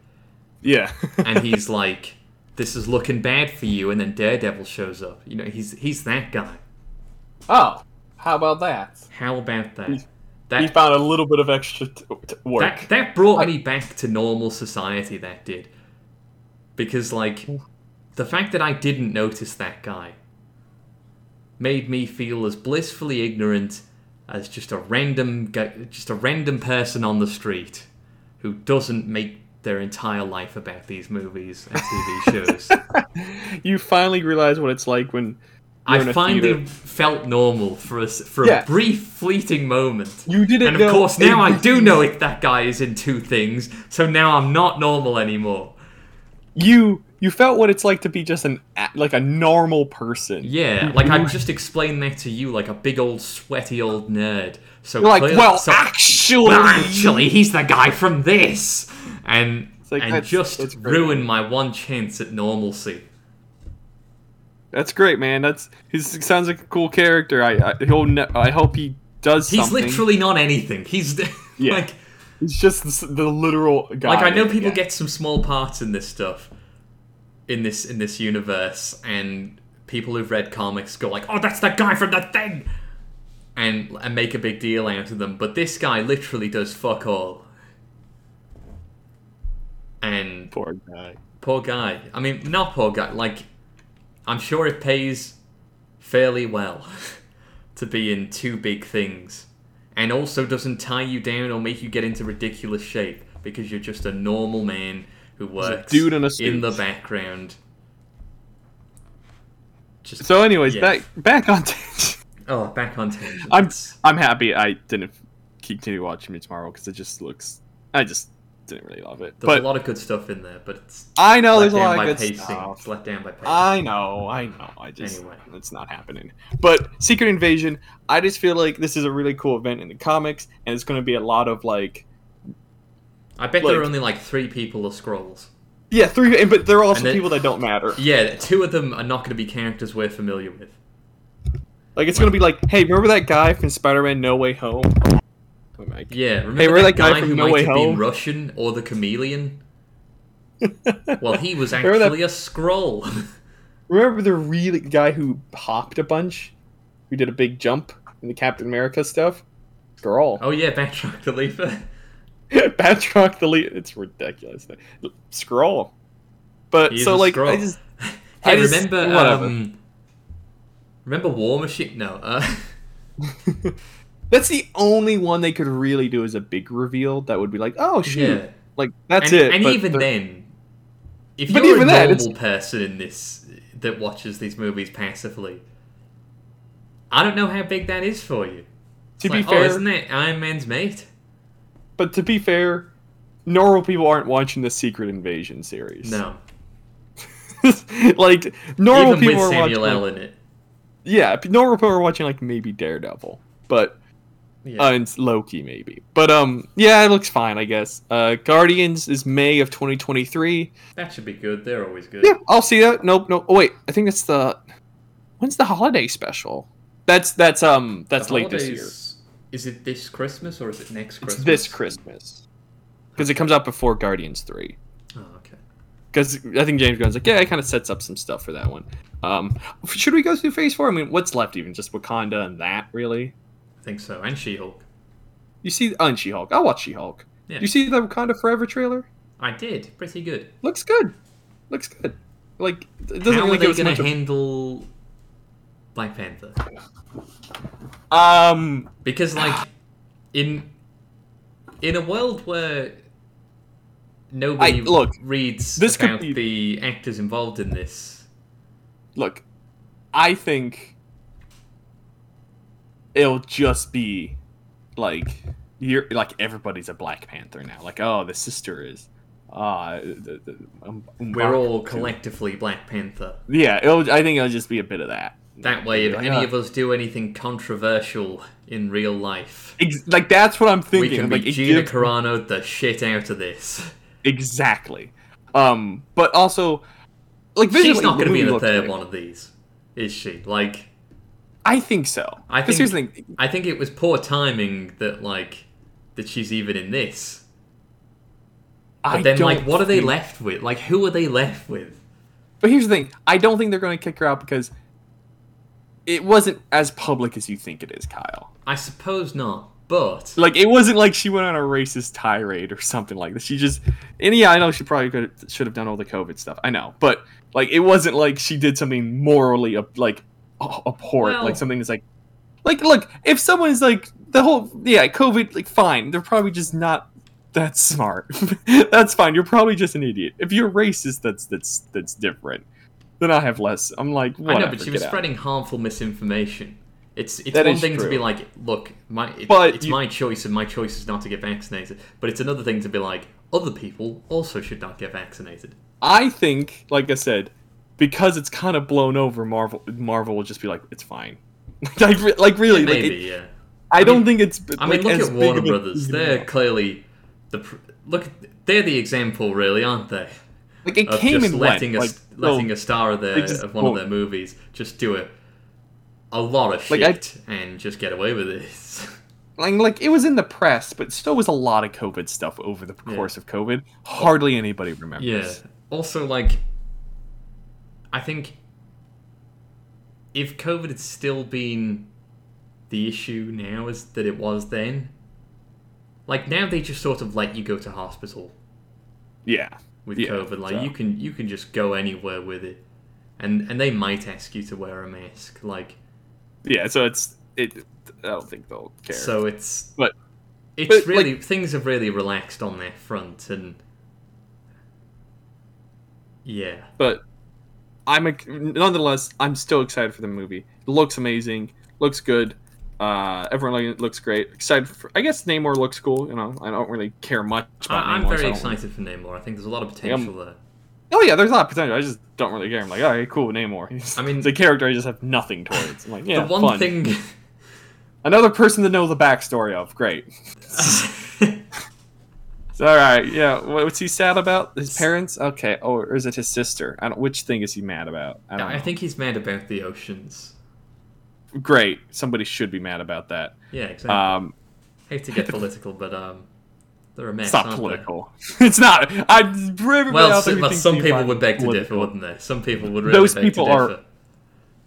yeah. And <laughs> he's like, this is looking bad for you. And then Daredevil shows up. You know, he's, he's that guy. oh, how about that? How about that? He That, found a little bit of extra t- t- work. that, that brought me back to normal society, that did. Because, like, the fact that I didn't notice that guy made me feel as blissfully ignorant as just a random just a random person on the street who doesn't make their entire life about these movies and TV <laughs> shows. you finally realize what it's like when I finally theater. felt normal for a, for Yeah. a brief fleeting moment. You didn't and of course now I do know if that guy is in two things, so now I'm not normal anymore. you you felt what it's like to be just an like a normal person. Yeah, mm-hmm. like you- I just explained that to you like a big old sweaty old nerd. So You're like, clear- well, so- actually, well, actually, he's the guy from this, and like, and that's- just that's great. ruin my one chance at normalcy. that's great, man. That's he sounds like a cool character. I I, he'll ne- I hope he does He's something. literally not anything. He's Yeah. <laughs> like He's just the, the literal guy. like I know people Yeah. get some small parts in this stuff, in this in this universe, and people who've read comics go like, "Oh, that's that guy from that thing," and and make a big deal out of them. But this guy literally does fuck all. And poor guy. poor guy. I mean, not poor guy. Like, I'm sure it pays fairly well <laughs> to be in two big things, and also doesn't tie you down or make you get into ridiculous shape because you're just a normal man who works dude in a suit. in the background. Just So, anyways, Yeah. back back on. <laughs> tangent. oh, back on tangent. I'm I'm happy I didn't continue watching Miss tomorrow because it just looks. I just didn't really love it. There's but a lot of good stuff in there, but it's I know there's a lot of good pacing. stuff. It's let down by pacing. I know, I know. I just Anyway. it's not happening. But Secret Invasion, I just feel like this is a really cool event in the comics, and it's going to be a lot of like, I bet there are only like three people or Skrulls. Yeah, three, but there are also then- people that don't matter. Yeah, two of them are not going to be characters we're familiar with. Like it's gonna be like, hey, remember that guy from Spider-Man: No Way Home? Oh. Yeah, remember remember that, that guy guy, from who No might Way have been Russian or the chameleon? <laughs> Well, he was Remember that- actually a Skrull. <laughs> Remember the really guy who hopped a bunch, who did a big jump in the Captain America stuff? Skrull. oh yeah, Batroc the Leaper. <laughs> Batroc the lead. It's ridiculous. Skrull. But He's so like Skrull. I just <laughs> Hey, I just- remember um, remember War Machine? No, uh, <laughs> that's the only one they could really do as a big reveal that would be like, oh shoot, yeah. like that's and, it. And even the- then, if But you're a normal it's- person in this that watches these movies passively, I don't know how big that is for you. to It's be like, fair, oh, isn't that Iron Man's mate? But to be fair, normal people aren't watching the Secret Invasion series. No, <laughs> like normal even people with are Samuel watching. L. in it. yeah, normal people are watching like maybe Daredevil, but Yeah. uh, and Loki maybe. But um, yeah, it looks fine, I guess. Uh, Guardians is May of 2023. that should be good. They're always good. Yeah, I'll see that. Nope, nope. Oh wait, I think that's the when's the holiday special? That's that's um The that's late this year. Is it this Christmas or is it next It's Christmas? this Christmas because it comes out before Guardians three. Oh, okay. Because I think James Gunn's like, yeah, it kind of sets up some stuff for that one. Um, should we go through Phase Four? I mean, what's left even? Just Wakanda and that, really? I think so. And She-Hulk. You see, oh, and She-Hulk. I'll watch She-Hulk. Yeah. You see the Wakanda Forever trailer? I did. Pretty good. Looks good. Looks good. Like it doesn't How really are they going to handle Black Panther? um, Because like <sighs> in in a world where nobody I- look, reads this about be- the actors involved in this, look, I think it'll just be like you're like everybody's a Black Panther now. Like, oh, the sister is. Ah, the, the, um, we're all collectively Black Panther. Yeah, it'll, I think it'll just be a bit of that. That way, if Like, any of us do anything controversial in real life, Ex- like that's what I'm thinking. we can like, be it Gina gives- Carano the shit out of this. exactly. Um, but also, like She's not going to be in the third one of these, is she? Like, I think so. I 'Cause think- here's the thing. I think it was poor timing that like that she's even in this. But I then, like, don't what are they think- left with? Like, who are they left with? But here's the thing: I don't think they're going to kick her out because it wasn't as public as you think it is, Kyle. I suppose not, but Like it wasn't like she went on a racist tirade or something like this. She just, and yeah, I know she probably could should have done all the COVID stuff. I know, but like it wasn't like she did something morally like abhorrent, Well- like something that's like, like look, if someone is like the whole yeah COVID, like fine, they're probably just not that smart. <laughs> that's fine. You're probably just an idiot. If you're racist, that's that's that's different. Then I have less. I'm like, whatever, I know, but she was out. spreading harmful misinformation. It's it's That one thing to be like, look, my it, But it's you- my choice, and my choice is not to get vaccinated. But it's another thing to be like, other people also should not get vaccinated. I think, like I said, because it's kind of blown over, Marvel Marvel will just be like, it's fine. <laughs> like, re- like really, like, Maybe, it- yeah. I, I don't think it's. I like, mean, look at Warner Brothers. They're clearly the pr- look. They're the example, really, aren't they? Like it came just and letting went. a Like, letting oh, a star of their just of one of their movies just do it a lot of Like, I- shit and just get away with it. <laughs> like, like it was in the press, but still was a lot of COVID stuff over the Yeah. course of COVID. Hardly anybody remembers. Yeah. Also, like, I think if COVID had still been the issue now as that it was then, like now they just sort of let you go to hospital Yeah. With Yeah, COVID. Like so- you can you can just go anywhere with it, and and they might ask you to wear a mask. Like Yeah. So it's it. I don't think they'll care. so, it's But- it's but, really things have really relaxed on that front, and yeah. but I'm a, nonetheless I'm still excited for the movie. It looks amazing, looks good. Uh, everyone like, looks great. Excited for. I guess Namor looks cool. You know, I don't really care much about I, I'm very so excited for Namor. I think there's a lot of potential there. Oh yeah, there's a lot of potential. I just don't really care. I'm like, all right, cool, Namor. He's, I <laughs> mean- the character I just have nothing towards. I'm like, yeah, the one fun. thing <laughs> <laughs> Another person to know the backstory of. Great. It's all right. Yeah. What- What's he sad about? His parents? Okay. Oh, or is it his sister? I don't. Which thing is he mad about? I don't I think he's mad about the oceans. Great. Somebody should be mad about that. Yeah, exactly. Um, Hate to get political, but um, they're a mess. it's not political. <laughs> it's not. I. Well, so, well, some people would beg to differ, wouldn't they? Some people would really Those beg people to are- differ.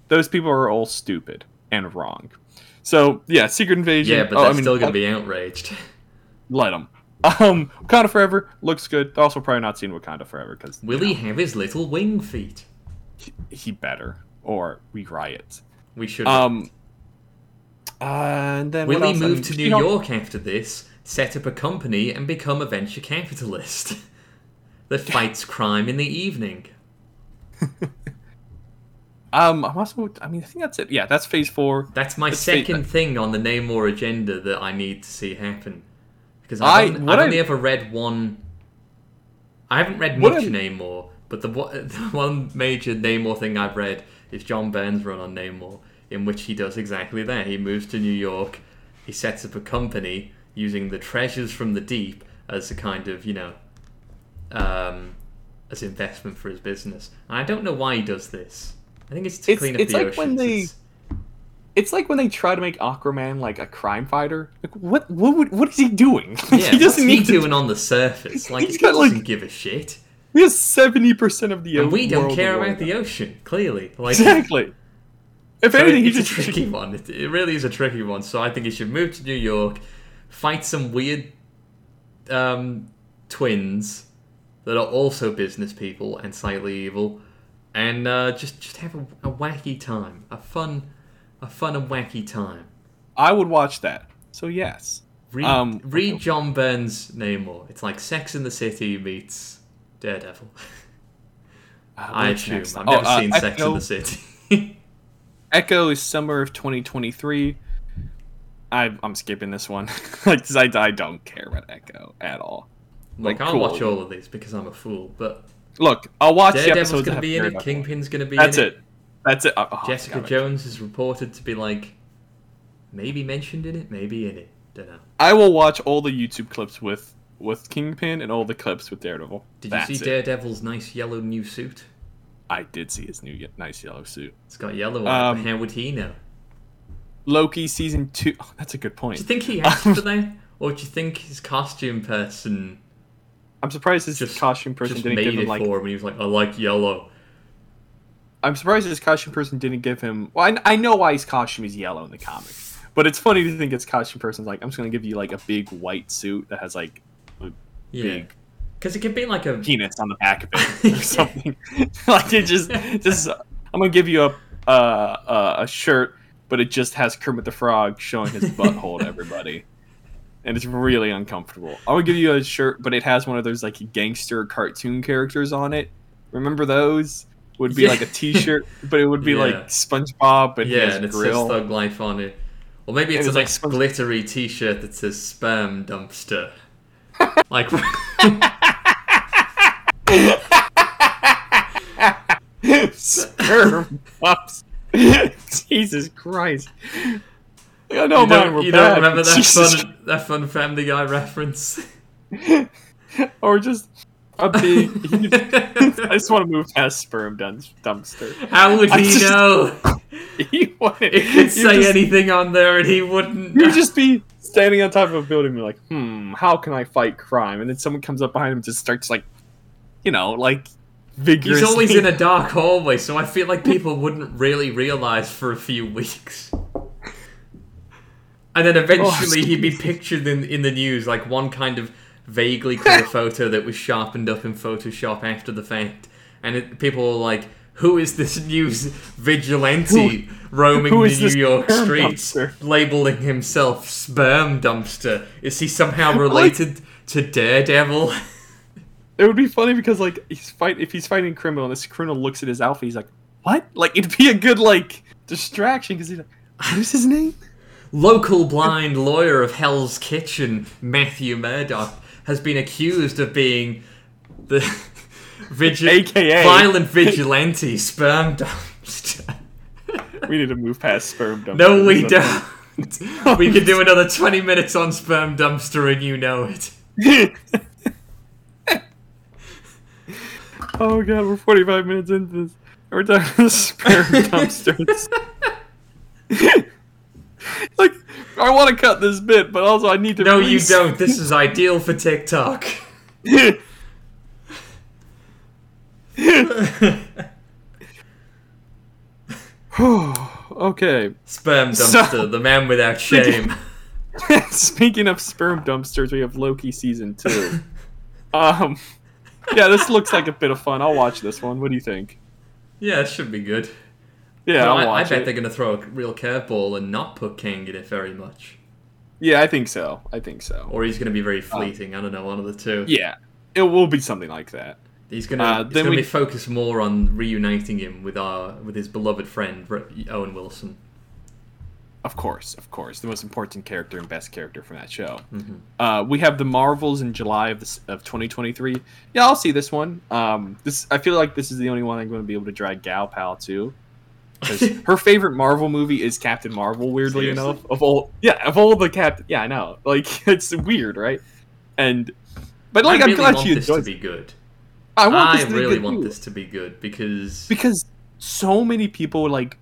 Those people are all stupid and wrong. So yeah, Secret Invasion. Yeah, but oh, they're I mean, still going let- to be outraged. <laughs> let them. Um, Wakanda Forever looks good. Also, probably not seen Wakanda Forever because Will he have his little wing feet? he better or we riot. We should. Um, uh, and then Will he? I move to you New know- York after this, set up a company, and become a venture capitalist <laughs> that fights crime in the evening? <laughs> Um, I'm also. I mean, I think that's it. Yeah, that's Phase Four. That's my Let's second that- thing on the Namor agenda that I need to see happen. Because I- I've, only, I've I- only ever read one. I haven't read What much I- Namor, but the, one- <laughs> the one major Namor thing I've read is John Byrne's run on Namor, in which he does exactly that. He moves to New York, he sets up a company using the treasures from the deep as a kind of, you know, um, as investment for his business. And I don't know why he does this. I think it's to It's- clean up it's the like oceans. when they- It's- It's like when they try to make Aquaman like a crime fighter. Like, what? What? Would, what is he doing? <laughs> Yeah, he doesn't he need to. doing on the surface? Like <laughs> He's he got, like- doesn't give a shit, He have seventy percent of the. Ocean. And we don't care about the ocean. Clearly, like Exactly. <laughs> If so anything, it's a tricky one. It, it really is a tricky one. So I think he should move to New York, fight some weird um, twins that are also business people and slightly evil, and uh, just just have a, a wacky time, a fun, a fun and wacky time. I would watch that. So yes. Read, Um, read John Byrne's Namor. It's like Sex in the City meets Daredevil. Uh, I assume. I've Oh, never uh, seen Sex in the City. <laughs> Echo is summer of 2023. I, I'm skipping this one. <laughs> like, I, I don't care about Echo at all. Like, I'll cool. watch all of these because I'm a fool. But Look, I'll watch the Daredevil's going to be in it. Kingpin's going to be That's in it. That's it. Oh, oh, Jessica it. Jones is reported to be like maybe mentioned in it, maybe in it. Don't know. I will watch all the YouTube clips with with Kingpin and all the clips with Daredevil. Did That's you see it. Daredevil's nice yellow new suit? I did see his new nice yellow suit. It's got yellow on it. Um, How would he know? Loki season two. Oh, that's a good point. Do you think he <laughs> asked for that, or do you think his costume person I'm surprised his just costume person didn't give him it like. for him? And he was like, "I like yellow." I'm surprised his costume person didn't give him. Well, I, I know why his costume is yellow in the comics, but it's funny to think his costume person's like, I'm just gonna give you like a big white suit that has like Yeah, big because it could be like a penis on the back of it <laughs> or something. <laughs> like it just, just I'm gonna give you a uh, uh, a shirt, but it just has Kermit the Frog showing his butthole to everybody, <laughs> and it's really uncomfortable. I'm gonna give you a shirt, but it has one of those like gangster cartoon characters on it. Remember those? Would be Yeah. like a T-shirt, but it would be like Yeah. SpongeBob, but he yeah, has and it grill. says Thug Life on it. Or maybe it's And a it's nice like Sponge- glittery T-shirt that says "Sperm Dumpster." Like, <laughs> Sperm pups. <laughs> Jesus Christ. I know you mine don't, were you bad. don't remember that Jesus fun, that fun Family Guy reference? <laughs> or just a big. I just want to move past sperm dun- dumpster. How would I he just- know? <laughs> He wanted, It could say just, anything on there, and he wouldn't. You'd <laughs> just be standing on top of a building, and be like, "Hmm, how can I fight crime?" And then someone comes up behind him, and just starts like, you know, like vigorously. He's always in a <laughs> dark hallway, so I feel like people wouldn't really realize for a few weeks. And then eventually he'd be pictured in, in the news, like one kind of vaguely clear photo that was sharpened up in Photoshop after the fact. And it, people were like, who is this new vigilante roaming who the New York streets, dumpster?" labeling himself Sperm Dumpster? Is he somehow <laughs> related to Daredevil? <laughs> It would be funny because like he's fight if he's fighting a criminal and this criminal looks at his outfit, he's like, "What?" Like it'd be a good like distraction because he's like, "What is his name?" Local blind lawyer of Hell's Kitchen, Matthew Murdock, has been accused of being the Vigil- AKA violent vigilante sperm dumpster. <laughs> we need to move past sperm dumpster. No, we don't. we can do another 20 minutes on sperm dumpster and you know it. <laughs> oh god, we're 45 minutes into this. We're talking about sperm <laughs> dumpsters. like, I want to cut this bit, but also I need to. No, release- you don't. This is ideal for TikTok. <sighs> okay. Sperm <laughs> So- dumpster, the man without <laughs> shame. <laughs> Speaking of sperm dumpsters, we have Loki season two. um, yeah, this looks like a bit of fun. I'll watch this one. What do you think? yeah, it should be good. Yeah, I, I bet they're going to throw a real curveball and not put Kang in it very much. Yeah, I think so. I think so. Or he's going to be very fleeting. I don't know, one of the two. Yeah, it will be something like that. He's going to Uh, he's then going to we- be focused more on reuniting him with our with his beloved friend Owen Wilson. Of course, of course, the most important character and best character from that show. Mhm. Uh, we have the Marvels in July of this of 2023. Yeah, I'll see this one. Um, this I feel like this is the only one I'm going to be able to drag Gal Pal to. Because <laughs> her favorite Marvel movie is Captain Marvel. Weirdly Seriously? enough, of all yeah, of all the Cap, yeah, I know. Like <laughs> it's weird, right? And but like I I'm really glad want she this to be good. I want I this really good, want too. this to be good because because so many people like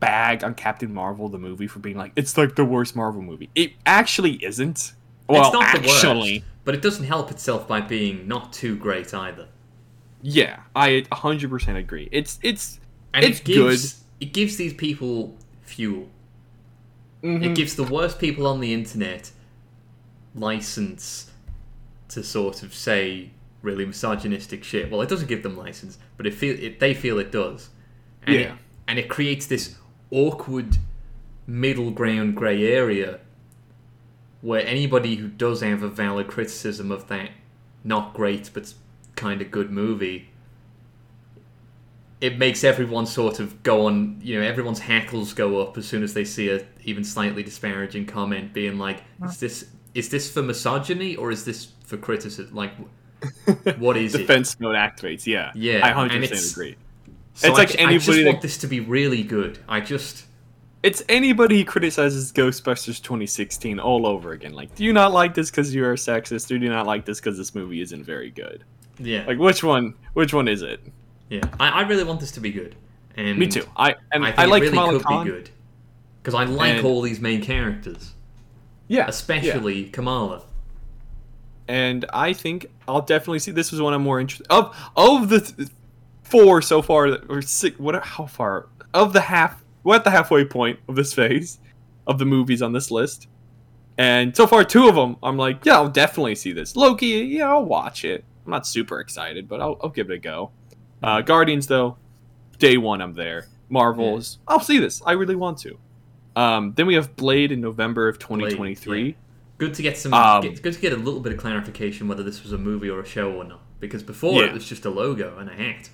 bag on Captain Marvel the movie for being like it's like the worst Marvel movie. It actually isn't. Well, it's not the actually, worst, but it doesn't help itself by being not too great either. yeah, I 100% agree. It's it's And It's it gives it gives these people fuel. mhm. It gives the worst people on the internet license to sort of say really misogynistic shit. Well, it doesn't give them license, but it feel it, they feel it does. And Yeah. It, and it creates this awkward middle ground grey area where anybody who does have a valid criticism of that not great but kind of good movie it makes everyone sort of go on you know everyone's hackles go up as soon as they see a even slightly disparaging comment being like is this is this for misogyny or is this for criticism like <laughs> what is it defense mode activates. Yeah, Yeah, I 100% agree. so it's I like ju- I just that- want this to be really good i just It's anybody who criticizes Ghostbusters 2016 all over again. Like, do you not like this because you're a sexist, or do you not like this because this movie isn't very good? yeah Like, which one? Which one is it? yeah I, I really want this to be good and Me too. I and i I, like it really Kamala could Khan. be good because i like And- all these main characters Yeah, yeah. especially kamala and I think I'll definitely see. This was one I'm more interested of of the th- four so far, or six. What? How far of the half? We're at the halfway point of this phase of the movies on this list, and so far two of them, I'm like, yeah, I'll definitely see this. Loki, yeah, I'll watch it. I'm not super excited, but I'll, I'll give it a go. Uh, Guardians, though, day one, I'm there. Marvels, I'll see this. I really want to. Um, then we have Blade in November of 2023. Good to get some. Um, get, good to get a little bit of clarification whether this was a movie or a show or not. Because before Yeah. it was just a logo and a hat.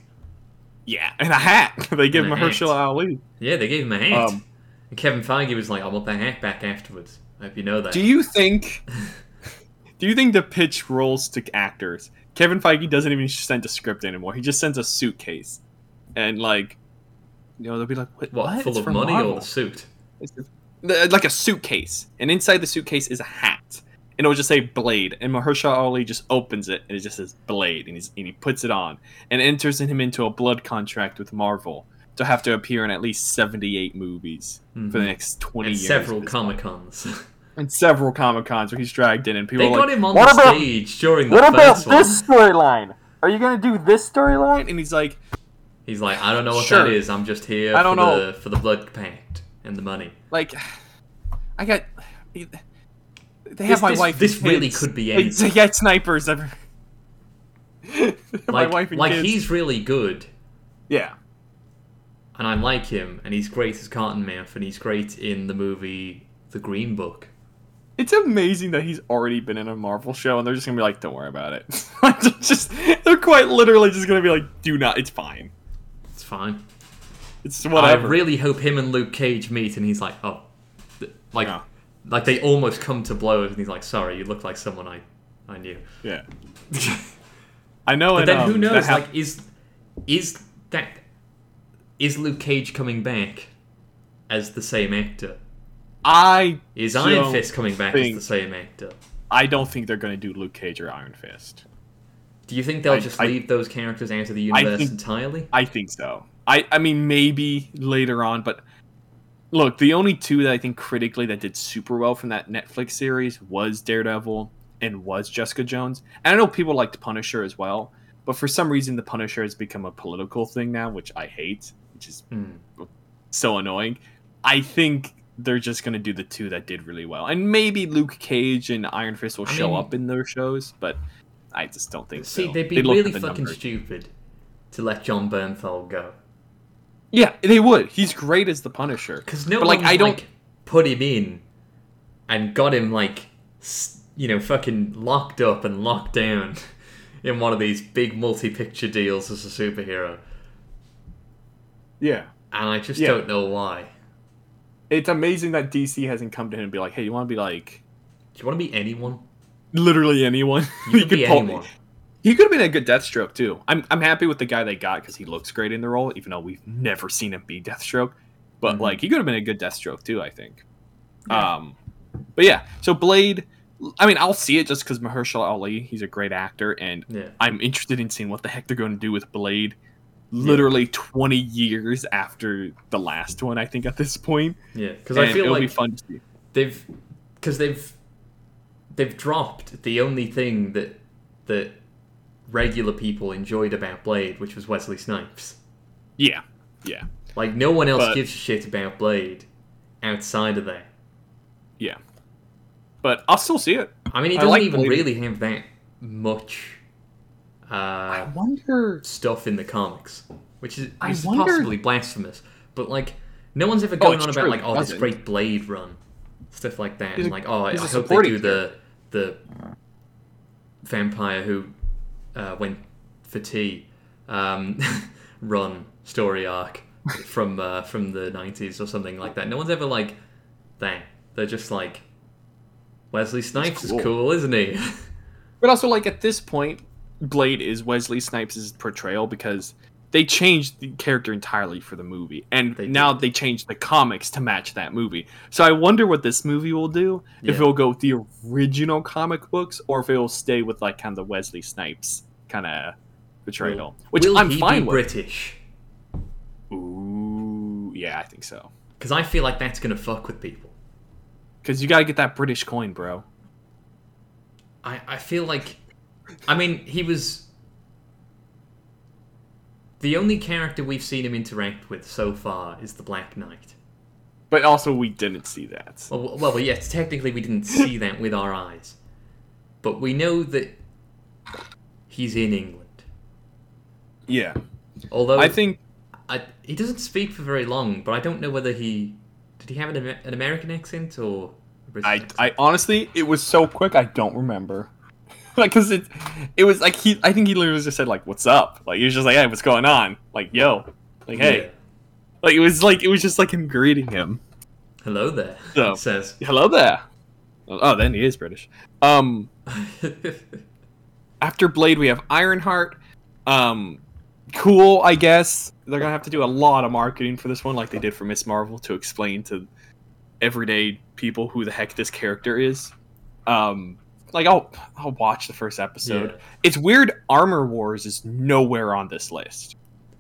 Yeah, and a hat. <laughs> they gave him a Herschel. Ali. Yeah, they gave him a hat. Um, and Kevin Feige was like, "I want that hat back afterwards." I hope you know that. Do you think? <laughs> do you think the pitch roles to actors? Kevin Feige doesn't even send a script anymore. He just sends a suitcase, and like, you know, they'll be like, "What? what, what? full It's of money Marvel." or the suit? It's just- like a suitcase, and inside the suitcase is a hat, and it'll just say Blade, and Mahershala Ali just opens it, and it just says Blade, and, he's, and he puts it on, and enters him into a blood contract with Marvel to have to appear in at least seventy-eight movies for the Mhm. next twenty And years. several Comic Cons. <laughs> and several Comic Cons where he's dragged in, and people they are got like, him on "What the about stage during the what about one. this storyline? Are you gonna do this storyline?" And he's like, He's like, "I don't know what Sure. that is. I'm just here I don't for know. the for the blood pact and the money." "Like, I got." They This- have my this- wife. this really kids. could be They- anything. They got snipers. Every... <laughs> my Like, wife and like kids. he's really good, yeah. and I like him, and he's great as Cottonmouth, and he's great in the movie The Green Book. It's amazing that he's already been in a Marvel show, and they're just gonna be like, "Don't worry about it." <laughs> Just they're quite literally just gonna be like, "Do not. It's fine. It's fine. It's whatever." I really hope him and Luke Cage meet, and he's like, "Oh, like, Yeah. like they almost come to blows," and he's like, "Sorry, you look like someone I, I knew." yeah. <laughs> I know. But and, then um, who knows? like, is is that is Luke Cage coming back as the same actor? I Is Iron Fist coming back think- as the same actor? I don't think they're gonna do Luke Cage or Iron Fist. Do you think they'll I- just I- leave those characters out of the universe think- entirely? I think so. I I mean maybe later on, but look, the only two that I think critically that did super well from that Netflix series was Daredevil and was Jessica Jones. And I know people liked Punisher as well, but for some reason the Punisher has become a political thing now, which I hate, which is Hmm. so annoying. I think they're just gonna do the two that did really well, and maybe Luke Cage and Iron Fist will I show mean- up in their shows, but I just don't think See, so. they'd be They really the fucking numbers. stupid to let Jon Bernthal go. Yeah, they would. He's great as the Punisher. Because no But, like, one I don't- like put him in and got him like you know fucking locked up and locked down <laughs> in one of these big multi-picture deals as a superhero, Yeah. and I just Yeah. don't know why. It's amazing that DC hasn't come to him and be like, "Hey, you want to be like Do you want to be anyone? literally anyone?" <laughs> You He could be pull- anyone. He could have been a good Deathstroke too. I'm I'm happy with the guy they got because he looks great in the role, even though we've never seen him be Deathstroke. But Mhm. like, he could have been a good Deathstroke too. I think. Yeah. Um, but yeah, so Blade. I mean, I'll see it just because Mahershala Ali. He's a great actor, and Yeah. I'm interested in seeing what the heck they're going to do with Blade. Literally 20 years after the last one, I think at this point. Yeah, because I feel it'll like be fun to see. they've because they've they've dropped the only thing that that regular people enjoyed about Blade, which was Wesley Snipes. Yeah, yeah, Like no one else But- gives a shit about Blade outside of that. yeah. But I'll still see it. I mean, he I doesn't like even Blade. really have that much I uh, wonder. stuff in the comics, which is, which is wonder- possibly blasphemous. But like, no one's ever Oh, going it's on about true, like, it oh, this great Blade run, stuff like that, He's and like, oh, I, I hope they supporting do the the vampire who uh, went for tea um, <laughs> run story arc from uh, from the nineties or something like that. No one's ever like that. They're just like Wesley Snipes cool. is cool, isn't he? But also, like at this point, Blade is Wesley Snipes' portrayal because they changed the character entirely for the movie, and They now did. they changed the comics to match that movie. So I wonder what this movie will do. If it'll go with the original comic books, or if it'll stay with like kind of the Wesley Snipes kind of portrayal, which Will I'm fine be with. British? Ooh, yeah, I think so. Because I feel like that's gonna fuck with people. Because you gotta get that British coin, bro. I, I feel like I mean he was the only character we've seen him interact with so far is the Black Knight. But also, we didn't see that. Well, well, yes, technically we didn't see <laughs> that with our eyes, but we know that he's in England. Yeah, Although I think I, he doesn't speak for very long, but I don't know whether he did he have an, an American accent or a British I, accent? I honestly, it was so quick, I don't remember. <laughs> like, cause it, it was like he, I think he literally just said like, "What's up?" Like he was just like, "Hey, what's going on?" Like, "Yo," like, "Hey," Yeah. like it was like it was just like him greeting him. Hello there. So- says. Hello there. Oh, then he is British. Um, <laughs> after Blade, we have Ironheart. Um, cool, I guess. They're gonna have to do a lot of marketing for this one, like they did for Miss Marvel, to explain to everyday people who the heck this character is. Um, like I'll I'll watch the first episode. Yeah. It's weird. Armor Wars is nowhere on this list.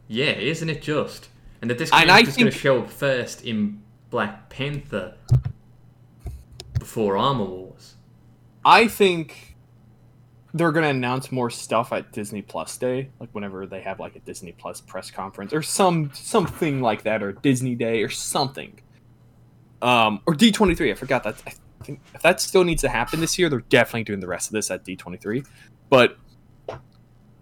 Yeah, isn't it just? And that this And I character's going to show up first in Black Panther before Armor Wars. I think they're gonna announce more stuff at Disney Plus Day, like whenever they have like a Disney Plus press conference or some something like that, or Disney Day or something. Um, or D twenty three. I forgot that. I think if that still needs to happen this year, they're definitely doing the rest of this at D twenty three. But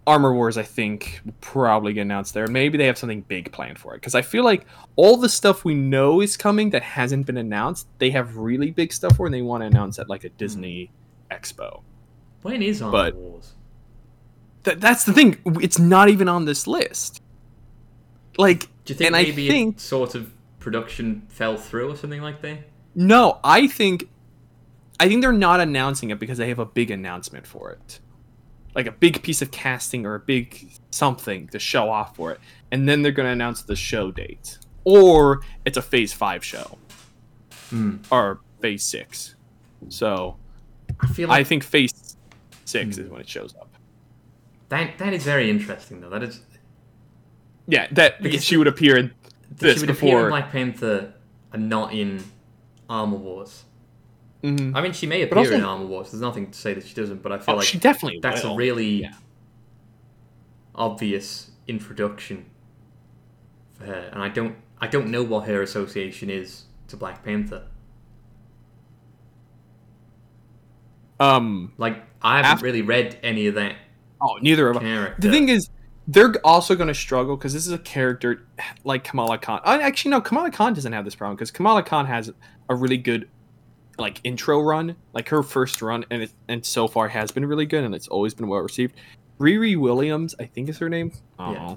Armor Wars, I think, will probably get announced there. Maybe they have something big planned for it because I feel like all the stuff we know is coming that hasn't been announced, they have really big stuff for, and they want to announce at like a Disney Expo. When is Armor But- Wars? Th- that's the thing; it's not even on this list. Like, Do you think and I maybe think- sort of production fell through or something like that? no, I think, I think they're not announcing it because they have a big announcement for it, like a big piece of casting or a big something to show off for it, and then they're going to announce the show date, or it's a Phase Five show Hmm. or Phase Six. So I feel I think Phase Six Hmm. is when it shows up. That that is very interesting though. That is Yeah, that Because- she would appear in this she would appear in. Black Panther and not in Armor Wars. Mhm. I mean, she may appear also- in Armor Wars. There's nothing to say that she doesn't, but I feel Oh, like she definitely that's will. a really Yeah. obvious introduction for her, and I don't I don't know what her association is to Black Panther. Um. Like I haven't After- really read any of that Oh, neither of us. character. The thing is, they're also going to struggle because this is a character like Kamala Khan. Actually, no, Kamala Khan doesn't have this problem because Kamala Khan has a really good like intro run, like her first run, and it, and so far has been really good, and it's always been well received. Riri Williams, I think is her name. Don't Yeah.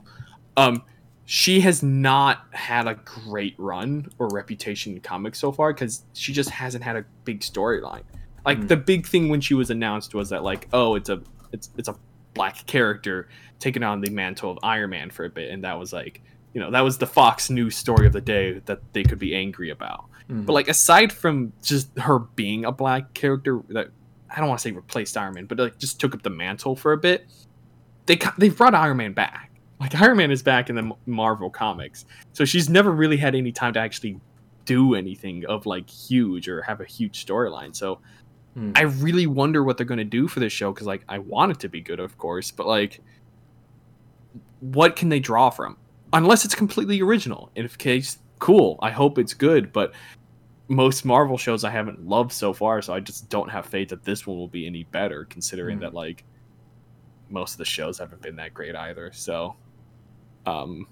Um, she has not had a great run or reputation in comics so far because she just hasn't had a big storyline. Like Mhm. the big thing when she was announced was that like, oh, it's a it's it's a black character taking on the mantle of Iron Man for a bit, and that was like, you know, that was the Fox News story of the day that they could be angry about. Mhm. But like, aside from just her being a black character that I don't want to say replaced Iron Man, but like just took up the mantle for a bit, they they brought Iron Man back. Like Iron Man is back in the Marvel comics, so she's never really had any time to actually do anything of like huge or have a huge storyline. So Hmm. I really wonder what they're going to do for this show because like I want it to be good, of course, but like, what can they draw from? Unless it's completely original. In case, cool. I hope it's good, but most Marvel shows I haven't loved so far, so I just don't have faith that this one will be any better, considering Hmm. that like most of the shows haven't been that great either. So, um,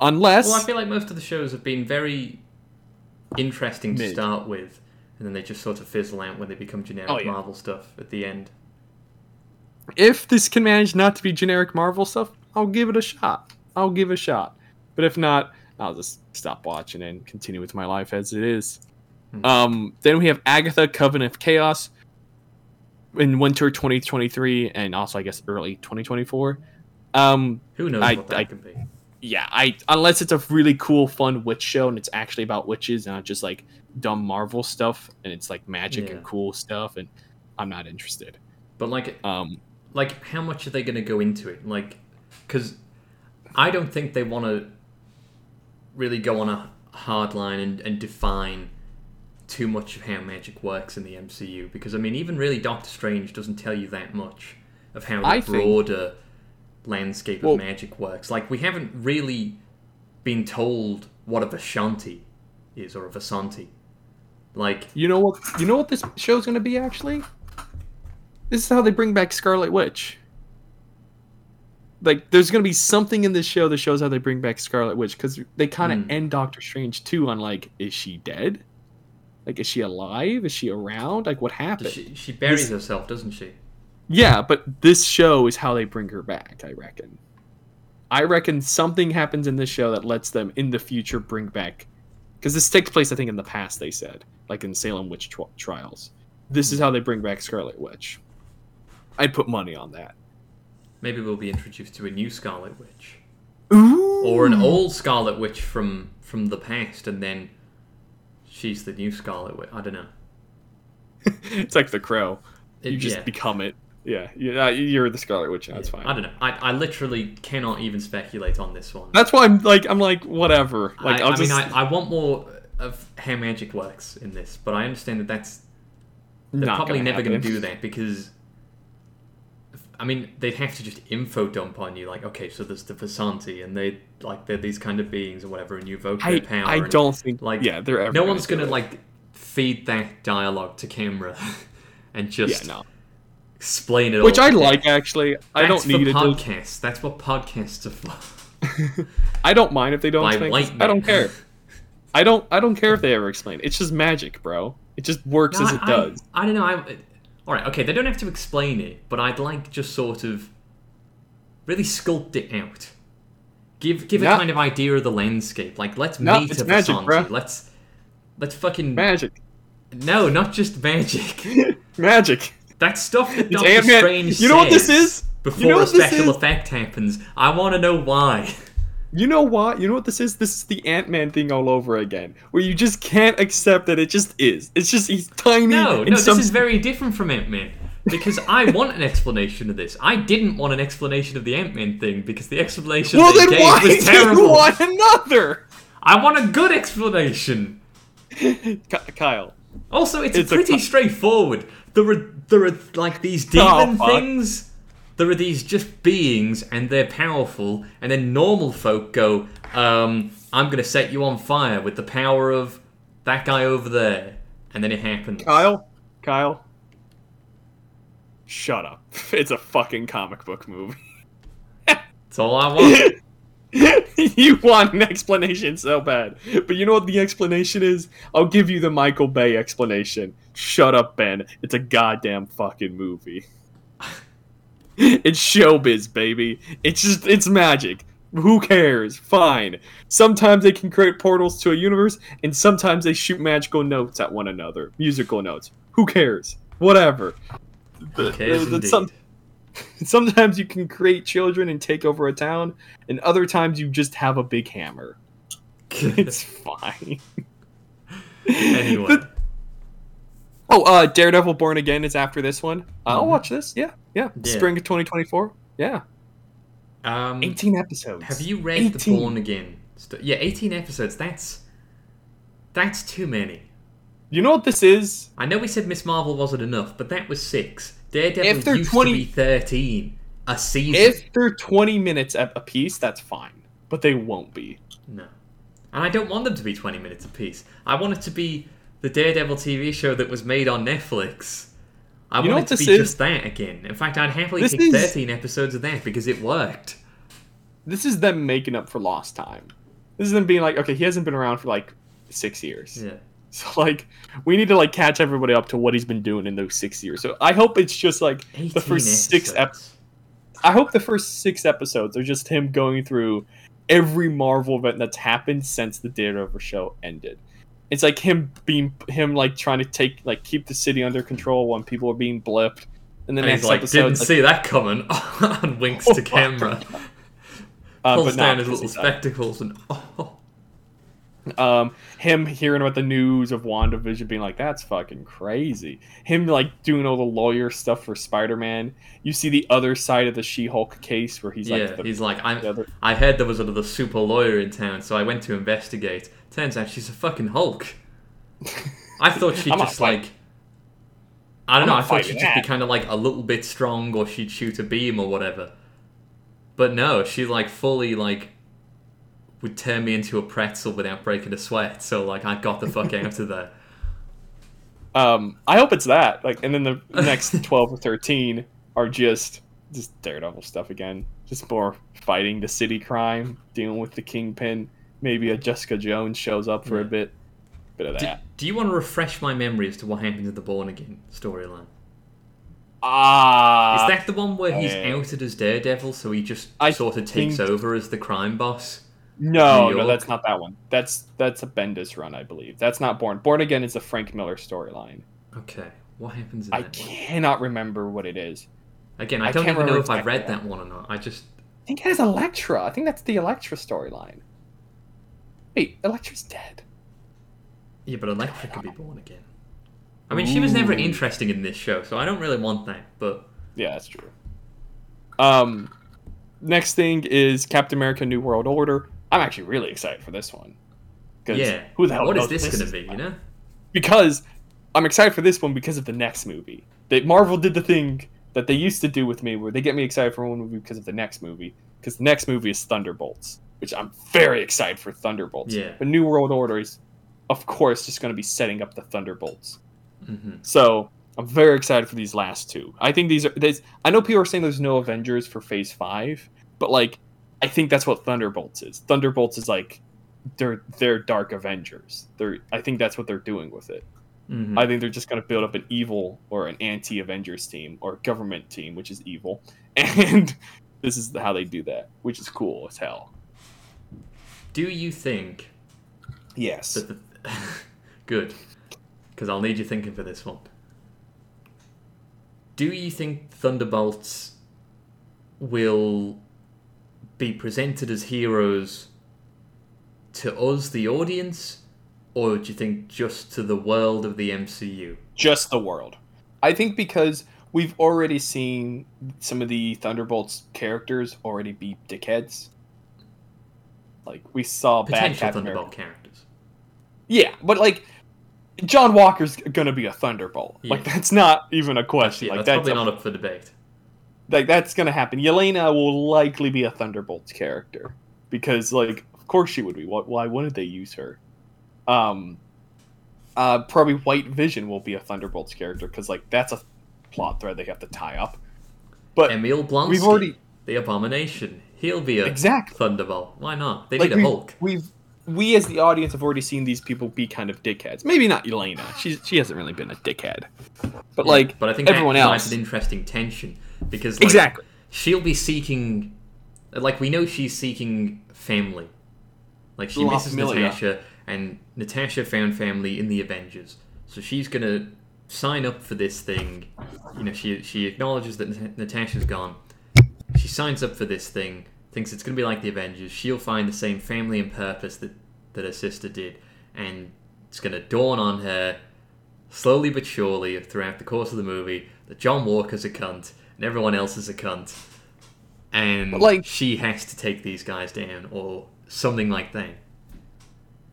unless Well, I feel like most of the shows have been very interesting to start with, and then they just sort of fizzle out when they become generic Oh, yeah. Marvel stuff at the end. if this can manage not to be generic Marvel stuff, I'll give it a shot. I'll give it a shot. But if not, I'll just stop watching and continue with my life as it is. Hmm. Um, then we have Agatha Covenant of Chaos in winter 2023 and also I guess early 2024. Um, Who knows I- what that I- can be? yeah, I unless it's a really cool, fun witch show and it's actually about witches and not just like dumb Marvel stuff and it's like magic Yeah. and cool stuff, and I'm not interested. But like, Um, like how much are they going to go into it? Like, because I don't think they want to really go on a hard line and, and define too much of how magic works in the MCU. Because I mean, even really Doctor Strange doesn't tell you that much of how the I think- broader landscape of Well- magic works. Like, we haven't really been told what a Vashanti is or a Vasanti. Like, You know what? You know what this show's gonna be actually. This is how they bring back Scarlet Witch. Like, there's gonna be something in this show that shows how they bring back Scarlet Witch because they kind of Hmm. end Doctor Strange too on like, is she dead? Like, is she alive? Is she around? Like, what happened? she, she buries This- herself, doesn't she? Yeah, but this show is how they bring her back. I reckon. I reckon something happens in this show that lets them in the future bring back, because this takes place, I think, in the past. They said, like in Salem witch tri- trials. This is how they bring back Scarlet Witch. I'd put money on that. Maybe we'll be introduced to a new Scarlet Witch. Ooh. or an old Scarlet Witch from from the past, and then she's the new Scarlet Witch. I don't know. <laughs> it's like the Crow. It- You just yeah, become it. Yeah, you- uh, you're the Scarlet Witch. That's yeah. fine. I don't know. I, I literally cannot even speculate on this one. That's why I'm like, I'm like, whatever. Like, I, I'll I just. mean, I, I want more of how magic works in this, but I understand that that's they're not probably gonna never going to do that because. I mean, they'd have to just info dump on you, like, okay, so there's the Vasanti, and they like they're these kind of beings or whatever, and you evoke I, their power. I and- don't think. like, yeah, they're ever. no one's gonna it. like feed that dialogue to camera <laughs> and just Yeah, no. explain it Which. I like actually. I That's don't need it. To, podcasts. That's what podcasts are for. <laughs> I don't mind if they don't explain. I don't care. <laughs> I don't. I don't care if they ever explain. It's just magic, bro. It just works No, as it I- does. I, don't know. I, all right, okay. They don't have to explain it, but I'd like just sort of really sculpt it out. Give give a kind of idea of the landscape. Like let's No, meet a magic, Vasanti. bruh. Let's let's fucking Magic. no, not just magic. <laughs> magic. That stuff that Doctor Strange You know what this is? Before You know a special effect happens, I want to know why. You know what? You know what this is? This is the Ant Man thing all over again, where you just can't accept that it just is. It's just he's tiny. No, no, some- this is very different from Ant Man. because I want an explanation of this. I didn't want an explanation of the Ant Man thing because the explanation well, they then gave why was <laughs> do you terrible. want another? I want a good explanation. <laughs> Kyle. Also, it's, It's pretty co- straightforward. There are there are like these Oh, demon fuck. things. There are these just beings, and they're powerful. And then normal folk go, um, "I'm gonna set you on fire with the power of that guy over there," and then it happens. Kyle. Kyle. Shut up. <laughs> It's a fucking comic book movie. That's all I want. <laughs> you want an explanation so bad. But you know what the explanation is? I'll give you the Michael Bay explanation. Shut up, Ben. It's a goddamn fucking movie. <laughs> <laughs> it's showbiz, baby. It's just, it's magic. Who cares? Fine. Sometimes they can create portals to a universe, and sometimes they shoot magical notes at one another. Musical notes. Who cares? Whatever. Who cares The- the- some- sometimes you can create children and take over a town, and other times you just have a big hammer. <laughs> It's fine. <laughs> anyway, The- oh, uh, Daredevil Born Again is after this one. I'll Mhm. watch this. Yeah, yeah. Yeah. Spring of 2024. Yeah. um, 18 episodes. have you read 18. the Born Again? St- yeah, 18 episodes. That's that's too many. You know what this is? I know we said Miss Marvel wasn't enough, but that was six. Daredevil If they're used 20 to be 13 a season. If they're 20 minutes a a piece, that's fine. But they won't be. No. And I don't want them to be 20 minutes a piece. I want it to be the Daredevil TV show that was made on Netflix. I You want it to be is? just that again. In fact, I'd happily This take is- 13 episodes of that because it worked. This is them making up for lost time. This is them being like, okay, he hasn't been around for like six years. Yeah. <laughs> So like, we need to like catch everybody up to what he's been doing in those six years. So I hope it's just like the first six ep- episodes. I hope the first six episodes are just him going through every Marvel event that's happened since the Daredevil show ended. It's like him being him like trying to take like keep the city under control when people are being blipped. And then And he's like, episode, didn't like, see that coming, <laughs> and winks <laughs> Oh to camera. uh, Pulls down his little spectacles and <laughs> oh, um him hearing about the news of WandaVision being like that's fucking crazy him like doing all the lawyer stuff for Spider-Man you see the other side of the She-Hulk case where he's yeah. like the, he's like, I'm. the other I heard there was another super lawyer in town, so I went to investigate. Turns out she's a fucking Hulk. I thought she'd <laughs> just like. I don't I'm know. I thought she'd fighting just be kind of like a little bit strong, or she'd shoot a beam or whatever. But no, she like fully like would turn me into a pretzel without breaking a sweat. So like I got the fuck out of there. <laughs> um I hope it's that like and then the next <laughs> 12 or 13 are just just Daredevil stuff again just more fighting the city crime dealing with the kingpin maybe a Jessica Jones shows up for a Yeah. bit bit of Do, that do you want to refresh my memory as to what happened in the Born Again storyline? ah Is that the one where he's uh, outed as Daredevil, so he just I sort of takes think- over as the crime boss? No, New no, York? that's not that one. That's that's a Bendis run, I believe. That's not Born. Born Again is a Frank Miller storyline. Okay, what happens in I that one? cannot remember what it is. Again, I I don't even know if I've read that one or not. I just I think it has Elektra. I think that's the Elektra storyline. Wait, Elektra's dead. yeah, but Elektra could be born again. I mean, she was never interesting in this show, so I don't really want that. But Yeah, that's true. Um, next thing is Captain America: New World Order. I'm actually really excited for this one. yeah, who the hell what is this, is going to be? You know? because I'm excited for this one because of the next movie. That Marvel did the thing that they used to do with me, where they get me excited for one movie because of the next movie. Because the next movie is Thunderbolts, which I'm very excited for Thunderbolts. Yeah. But New World Order is, of course, just going to be setting up the Thunderbolts. hmm So I'm very excited for these last two. I think these are. There's, I know people are saying there's no Avengers for Phase Five, but like, I think that's what Thunderbolts is. Thunderbolts is like, they're they're Dark Avengers. They're. I think that's what they're doing with it. hmm I think they're just going to build up an evil or an anti Avengers team or government team, which is evil, <laughs> and this is how they do that, which is cool as hell. Do you think Yes. that the <laughs> good? Because I'll need you thinking for this one. Do you think Thunderbolts will be presented as heroes to us, the audience, or do you think just to the world of the MCU? just the world. I think because we've already seen some of the Thunderbolts characters already be dickheads. Like we saw Potential Thunderbolt America. characters. Yeah, but like John Walker's gonna be a Thunderbolt. Like that's not even a question. Yeah, like that's that's probably a- not up for debate. Like that's gonna happen. Yelena will likely be a Thunderbolts character because, like, of course she would be. What? Why wouldn't they use her? Um, uh, probably White Vision will be a Thunderbolts character because, like, that's a plot thread they have to tie up. But Emil Blonsky, we've already the Abomination. He'll be a exactly Thunderbolt. Why not? They like need a we, Hulk. we've we as the audience have already seen these people be kind of dickheads. Maybe not Yelena. She's she hasn't really been a dickhead, but Yeah, like but I think everyone that provides else, an interesting tension because like, exactly. she'll be seeking, like we know she's seeking family. Like she La misses Familia. Natasha, and Natasha found family in the Avengers, so she's gonna sign up for this thing. You know, she she acknowledges that Nat- Natasha's gone. She signs up for this thing, thinks it's gonna be like the Avengers. She'll find the same family and purpose that that her sister did, and it's gonna dawn on her slowly but surely throughout the course of the movie that John Walker's a cunt and everyone else is a cunt, and But, like- she has to take these guys down or something like that.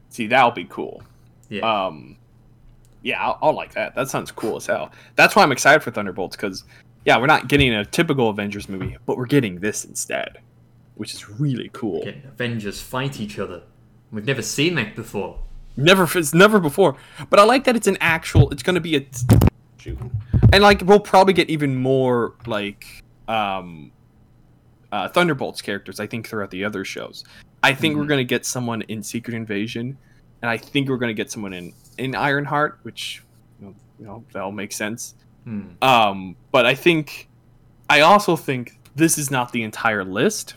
See, that'll be cool. Yeah, Um, yeah, I'll, I'll like that. That sounds cool as hell. That's why I'm excited for Thunderbolts because, yeah, we're not getting a typical Avengers movie, but we're getting this instead, which is really cool. Getting Avengers fight each other. We've never seen that before. Never, it's never before. But I like that it's an actual. It's going to be a shoot, and like we'll probably get even more like um, uh, Thunderbolts characters. I think throughout the other shows. I think we're Mhm. going to get someone in Secret Invasion, and I think we're going to get someone in in Ironheart, which you know, you know that'll make sense. Hmm. Um, but I think, I also think this is not the entire list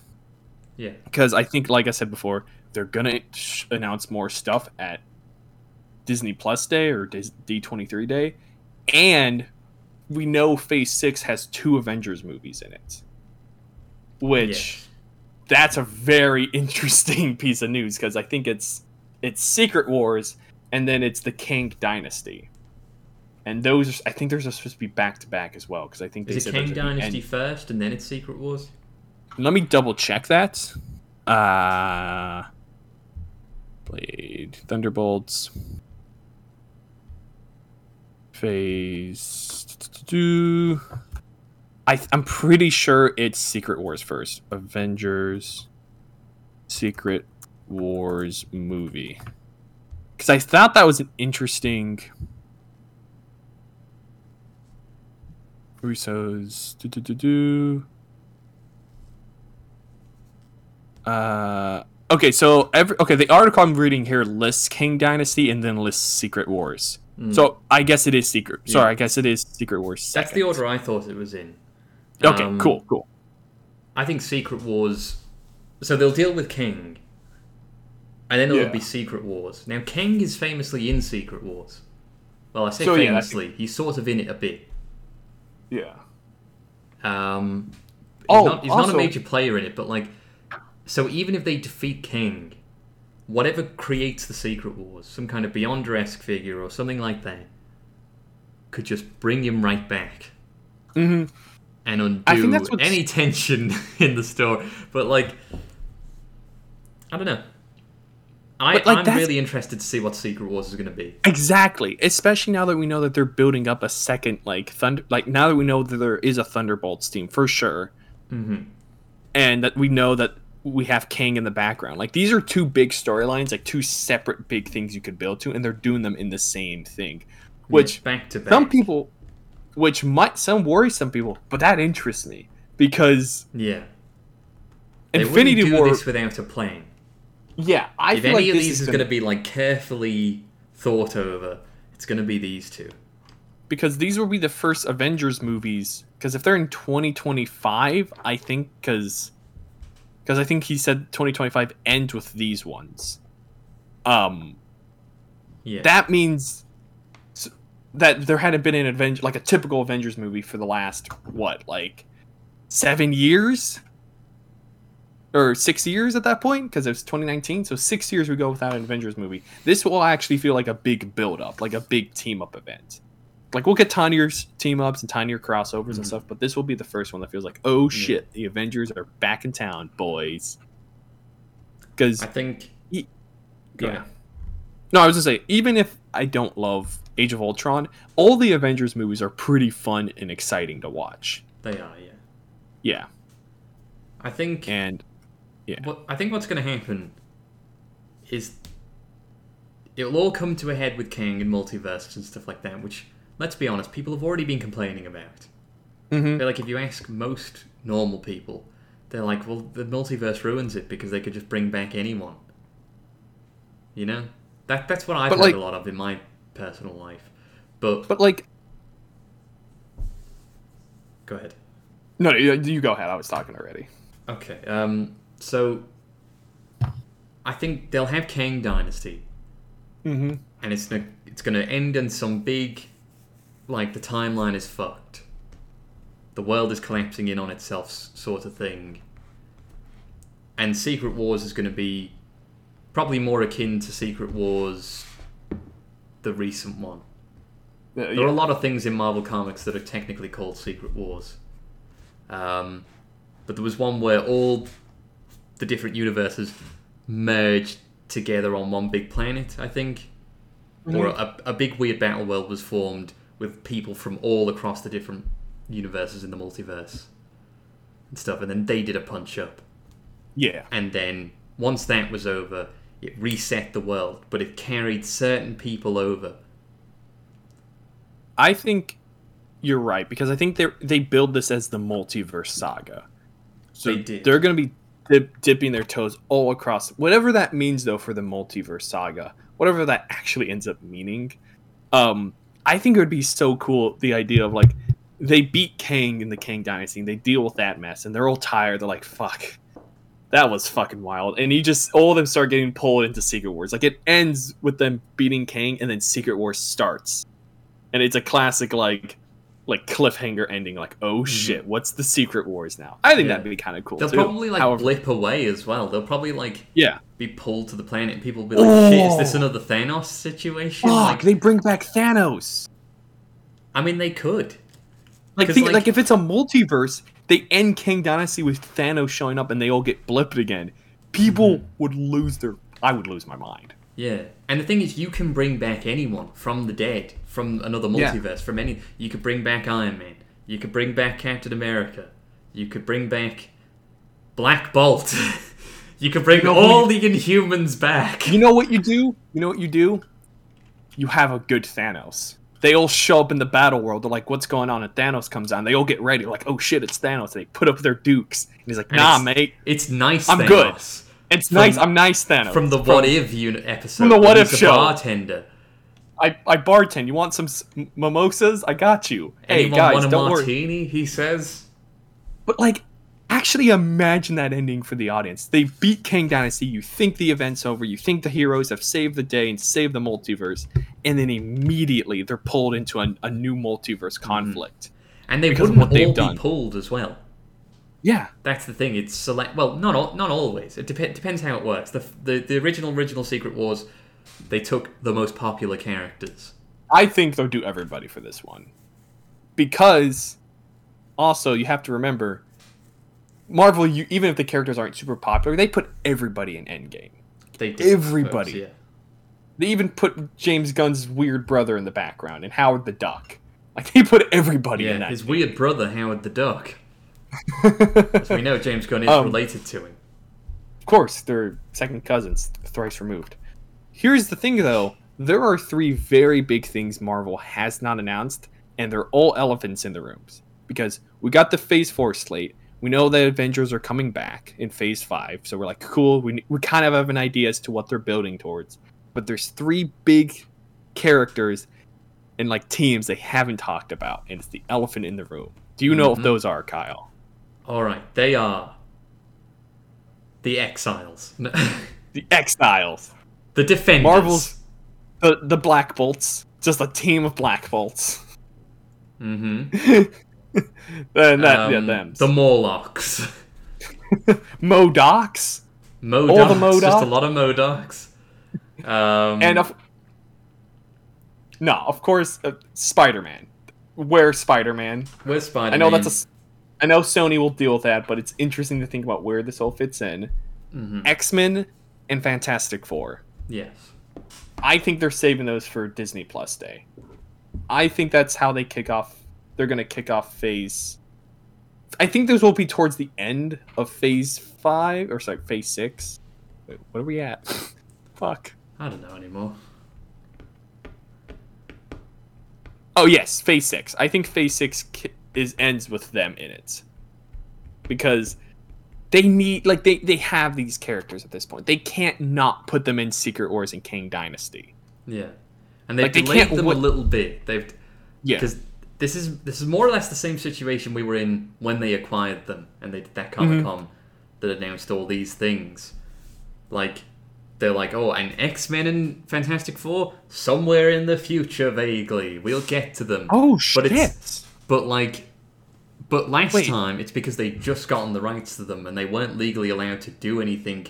Yeah, because I think, like I said before, they're gonna sh- announce more stuff at Disney Plus Day or D twenty three Day, and we know Phase Six has two Avengers movies in it, which that's a very <laughs> interesting piece of news because I think it's it's Secret Wars and then it's the Kang Dynasty. And those, I think those are supposed to be back to back as well, because I think is it Kang Dynasty end- first and then it's Secret Wars? Let me double check that. Uh, Blade, Thunderbolts, Phase. Two. I I'm pretty sure it's Secret Wars first. Avengers, Secret Wars movie. Because I thought that was an interesting. Russo's. Uh, okay, so every okay, the article I'm reading here lists Kang Dynasty and then lists Secret Wars. Hmm. So I guess it is Secret. Sorry, I guess it is Secret Wars. that's the order I thought it was in. Okay, Um, cool, cool. I think Secret Wars. So they'll deal with Kang, and then it'll Yeah. be Secret Wars. Now Kang is famously in Secret Wars. Well, I say So, yeah, that's- famously. He's sort of in it a bit. Yeah. Um, he's Oh, not, he's not a major player in it, but like, so even if they defeat Kang, whatever creates the Secret Wars, some kind of Beyonder esque figure or something like that, could just bring him right back hmm and undo I think that's any tension <laughs> in the story. But like, I don't know. I, But, like, I'm really interested to see what Secret Wars is going to be. Exactly. Especially now that we know that they're building up a second like thunder. Like now that we know that there is a Thunderbolts team for sure, hmm and that we know that we have Kang in the background. Like these are two big storylines, like two separate big things you could build to, and they're doing them in the same thing. Which back to back. some people, which might some worry some people, but that interests me because yeah, they Infinity do War. this without a plan. Yeah, I if feel any like of these is is going to be like carefully thought over, it's going to be these two. because these will be the first Avengers movies. Because if they're in 2025, I think because because I think he said 2025 ends with these ones. Um, Yeah, that means that there hadn't been an Avenger like a typical Avengers movie for the last what like seven years? Or six years at that point? Because it was 2019 so six years we go without an Avengers movie. This will actually feel like a big build up like a big team up event like we'll get tinier team ups and tinier crossovers and Mhm. stuff, but this will be the first one that feels like, oh shit, the Avengers are back in town, boys. Because I think. Go yeah. ahead. no, I was gonna say even if I don't love Age of Ultron, all the Avengers movies are pretty fun and exciting to watch. They are, yeah. Yeah, I think. and yeah. What I think what's going to happen is it'll all come to a head with Kang and multiverses and stuff like that. Which, let's be honest, people have already been complaining about. Mhm. But like, if you ask most normal people, they're like, "Well, the multiverse ruins it because they could just bring back anyone." You know, that that's what I've But, heard like- a lot of in my personal life. But, but like, go ahead. no, you you go ahead. I was talking already. Okay. Um. So, I think they'll have Kang Dynasty. Mm-hmm. and it's gonna it's gonna end in some big like the timeline is fucked. The world is collapsing in on itself sort of thing. And secret wars is going to be probably more akin to secret wars the recent one. There are a lot of things in marvel comics that are technically called secret wars. Um, but there was one where all the different universes merged together on one big planet i think. Or a, a big weird battle world was formed with people from all across the different universes in the multiverse and stuff and then they did a punch up yeah. and then once that was over it reset the world but it carried certain people over I think you're right because I think they they build this as the multiverse saga. So They did. they're going to be dip, dipping their toes all across whatever that means though for the multiverse saga, whatever that actually ends up meaning. Um, I think it would be so cool the idea of like they beat Kang in the Kang Dynasty, and they deal with that mess, and they're all tired. They're like, "Fuck, that was fucking wild." And he just all of them start getting pulled into Secret Wars. Like it ends with them beating Kang, and then Secret Wars starts, and it's a classic like like cliffhanger ending. Like, oh shit, what's the Secret Wars now? I think Mm-hmm. Yeah. that'd be kind of cool. they'll too. probably like However- blip away as well they'll probably like yeah. be pulled to the planet and people will be like shit is this Oh. another thanos situation Fuck, like they bring back Thanos. i mean they could Like, think, like- like, if it's a multiverse, they end Kang Dynasty with Thanos showing up and they all get blipped again. People Mm-hmm. would lose their. I would lose my mind. Yeah, and the thing is, you can bring back anyone from the dead, from another Yeah. multiverse, from any. You could bring back Iron Man. You could bring back Captain America. You could bring back Black Bolt. <laughs> you could bring You know, all the Inhumans back. You know what you do? You know what you do? You have a good Thanos. They all show up in the battle world. They're like, "What's going on?" And Thanos comes on. They all get ready. Like, "Oh shit, it's Thanos!" They put up their dukes, and he's like, And "Nah, it's- mate, It's nice. I'm Thanos. good. it's from- nice. I'm nice, Thanos." From the What If unit episode. From the What If show. bartender. I, I bartend. You want some s- mimosas? I got you. Hey Anyone guys, want a don't worry. He says. But like, actually imagine that ending for the audience. They beat Kang Dynasty. You think the event's over. You think the heroes have saved the day and saved the multiverse, and then immediately they're pulled into a, a new multiverse mm-hmm. conflict. And they wouldn't all done. be pulled as well. Yeah, That's the thing. It's select. Well, not al- not always. It dep- depends how it works. The, the the original original Secret Wars, they took the most popular characters. I think they'll do everybody for this one, because also you have to remember, Marvel. You even if the characters aren't super popular, they put everybody in Endgame. They did, Everybody. suppose, yeah. They even put James Gunn's weird brother in the background and Howard the Duck. Like they put everybody in Yeah, that. his weird brother Howard the Duck. <laughs> We know James Gunn is Um, related to him. Of course, they're second cousins, thrice removed. Here's the thing, though: there are three very big things Marvel has not announced, and they're all elephants in the rooms. Because we got the Phase Four slate, we know that Avengers are coming back in Phase Five, so we're like, cool. We we kind of have an idea as to what they're building towards. But there's three big characters and like teams they haven't talked about, and it's the elephant in the room. Do you know Mhm. if those are Kyle? All right, they are the Exiles, <laughs> The Exiles. The Defenders. Marvel's the the Black Bolts, just a team of Black Bolts. Mm-hmm. <laughs> and that, yeah, Um, them. The Morlocks. <laughs> MODOKs MODOKs. the MODOKs. Just a lot of MODOKs. Um, and of, no, of course, uh, Spider Man. Where Spider Man? Where's Spider Man? I know that's a. I know Sony will deal with that, but it's interesting to think about where this all fits in. hmm X Men and Fantastic Four. Yes. I think they're saving those for Disney Plus Day. I think that's how they kick off. They're going to kick off phase. I think those will be towards the end of phase five, or sorry, phase six. Wait, what are we at? <laughs> Fuck. I don't know anymore. Oh yes, phase six. I think phase six ki- is ends with them in it, because they need like they they have these characters at this point. They can't not put them in Secret Wars and Kang Dynasty. Yeah, and they've Like, they delayed can't them a little bit. They've Yeah. because this is this is more or less the same situation we were in when they acquired them and they did that mm-hmm. Comic Con that announced all these things. Like they're like, oh, and X Men and Fantastic Four somewhere in the future, vaguely. We'll get to them. Oh But shit! it's- But like, but last Wait. time it's because they just gotten the rights to them and they weren't legally allowed to do anything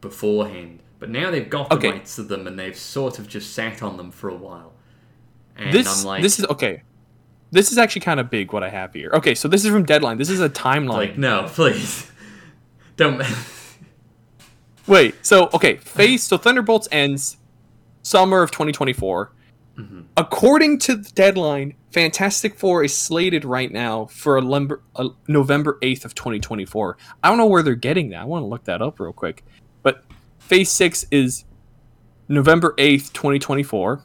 beforehand. But now they've got the Okay. rights to them and they've sort of just sat on them for a while. And this I'm like, this is okay. This is actually kind of big. What I have here. Okay, so this is from Deadline. This is a timeline. like no, please, <laughs> don't. <laughs> Wait, so okay, Phase so Thunderbolts ends summer of 2024. Mhm. According to the deadline, Fantastic Four is slated right now for November 8th of 2024. I don't know where they're getting that. I want to look that up real quick. But Phase 6 is November 8th, 2024.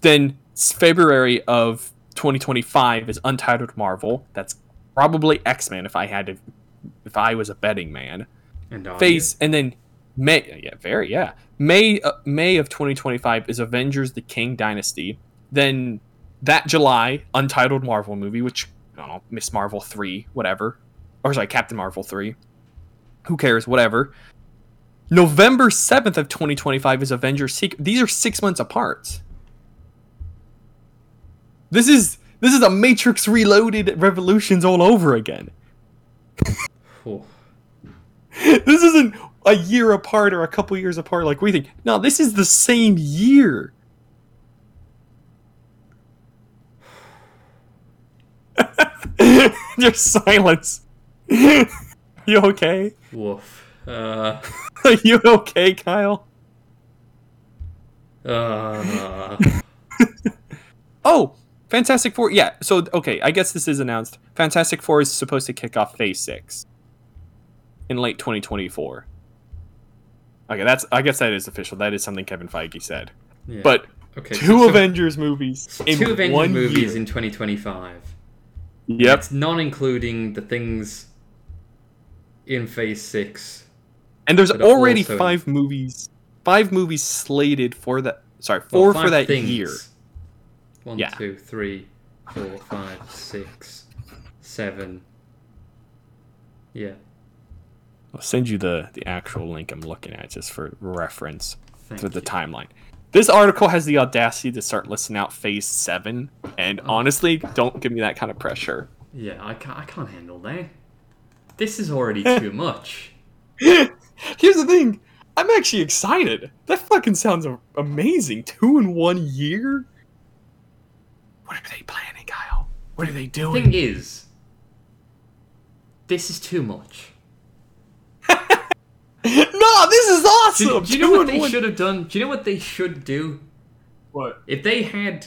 Then February of 2025 is Untitled Marvel. That's probably X-Men if I had to if I was a betting man and phase and then may yeah very yeah may uh, may of 2025 is avengers the kang dynasty then that july untitled marvel movie which i don't know miss marvel 3 whatever or sorry captain marvel 3 who cares whatever november 7th of 2025 is avengers secret these are six months apart this is this is a matrix reloaded revolutions all over again? <laughs> This isn't a year apart or a couple years apart like we think. No, this is the same year. <laughs> There's silence. <laughs> you okay? woof. Uh, <laughs> Are you okay, Kyle? uh, Oh, Fantastic Four. Yeah, so okay, I guess this is announced. Fantastic Four is supposed to kick off Phase Six in late 2024. Okay, that's. I guess that is official. That is something Kevin Feige said. yeah. But okay, two so- Avengers movies in two Avengers one movies year. in 2025. Yep. That's not including the things in Phase Six. And there's already also- five movies, five movies slated for that. Sorry, four five for that things. year. One, Yeah. two, three, four, five, six, seven. Yeah. I'll send you the the actual link I'm looking at just for reference Thank for the you. timeline. This article has the audacity to start listing out Phase Seven, and Oh. honestly, don't give me that kind of pressure. Yeah, I can't. I can't handle that. This is already too <laughs> much. <laughs> Here's the thing. I'm actually excited. That fucking sounds amazing. Two in one year. What are they planning, Kyle? What are they doing? The thing is, this is too much. No, this is awesome. Do, do you know what they should have done? Do you know what they should do? What? If they had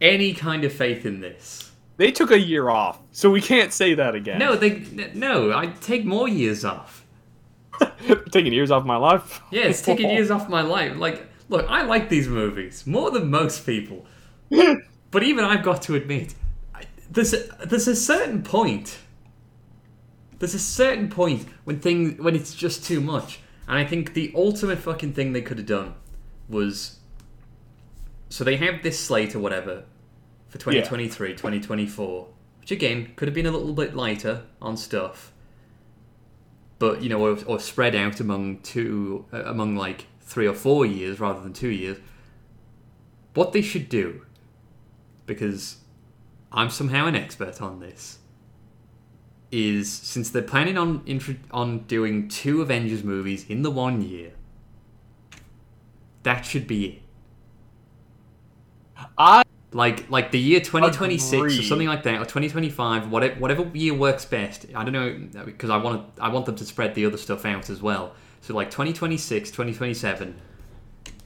any kind of faith in this. They took a year off, so we can't say that again. No, they no. I'd take more years off. <laughs> taking years off my life. Yeah, it's <laughs> taking years off my life. Like, look, I like these movies more than most people, <laughs> but even I've got to admit, I- there's a, there's a certain point. There's a certain point when things when it's just too much, and I think the ultimate fucking thing they could have done was. So they have this slate or whatever for 2023, 2024, which again could have been a little bit lighter on stuff but you know, or, or spread out among two, uh, among like three or four years rather than two years. What they should do, because I'm somehow an expert on this, is since they're planning on on doing two Avengers movies in the one year, that should be it. I Like like the year 2026 or something like that, or 2025, whatever whatever year works best. I don't know because I want to I want them to spread the other stuff out as well. So like 2026, 2027,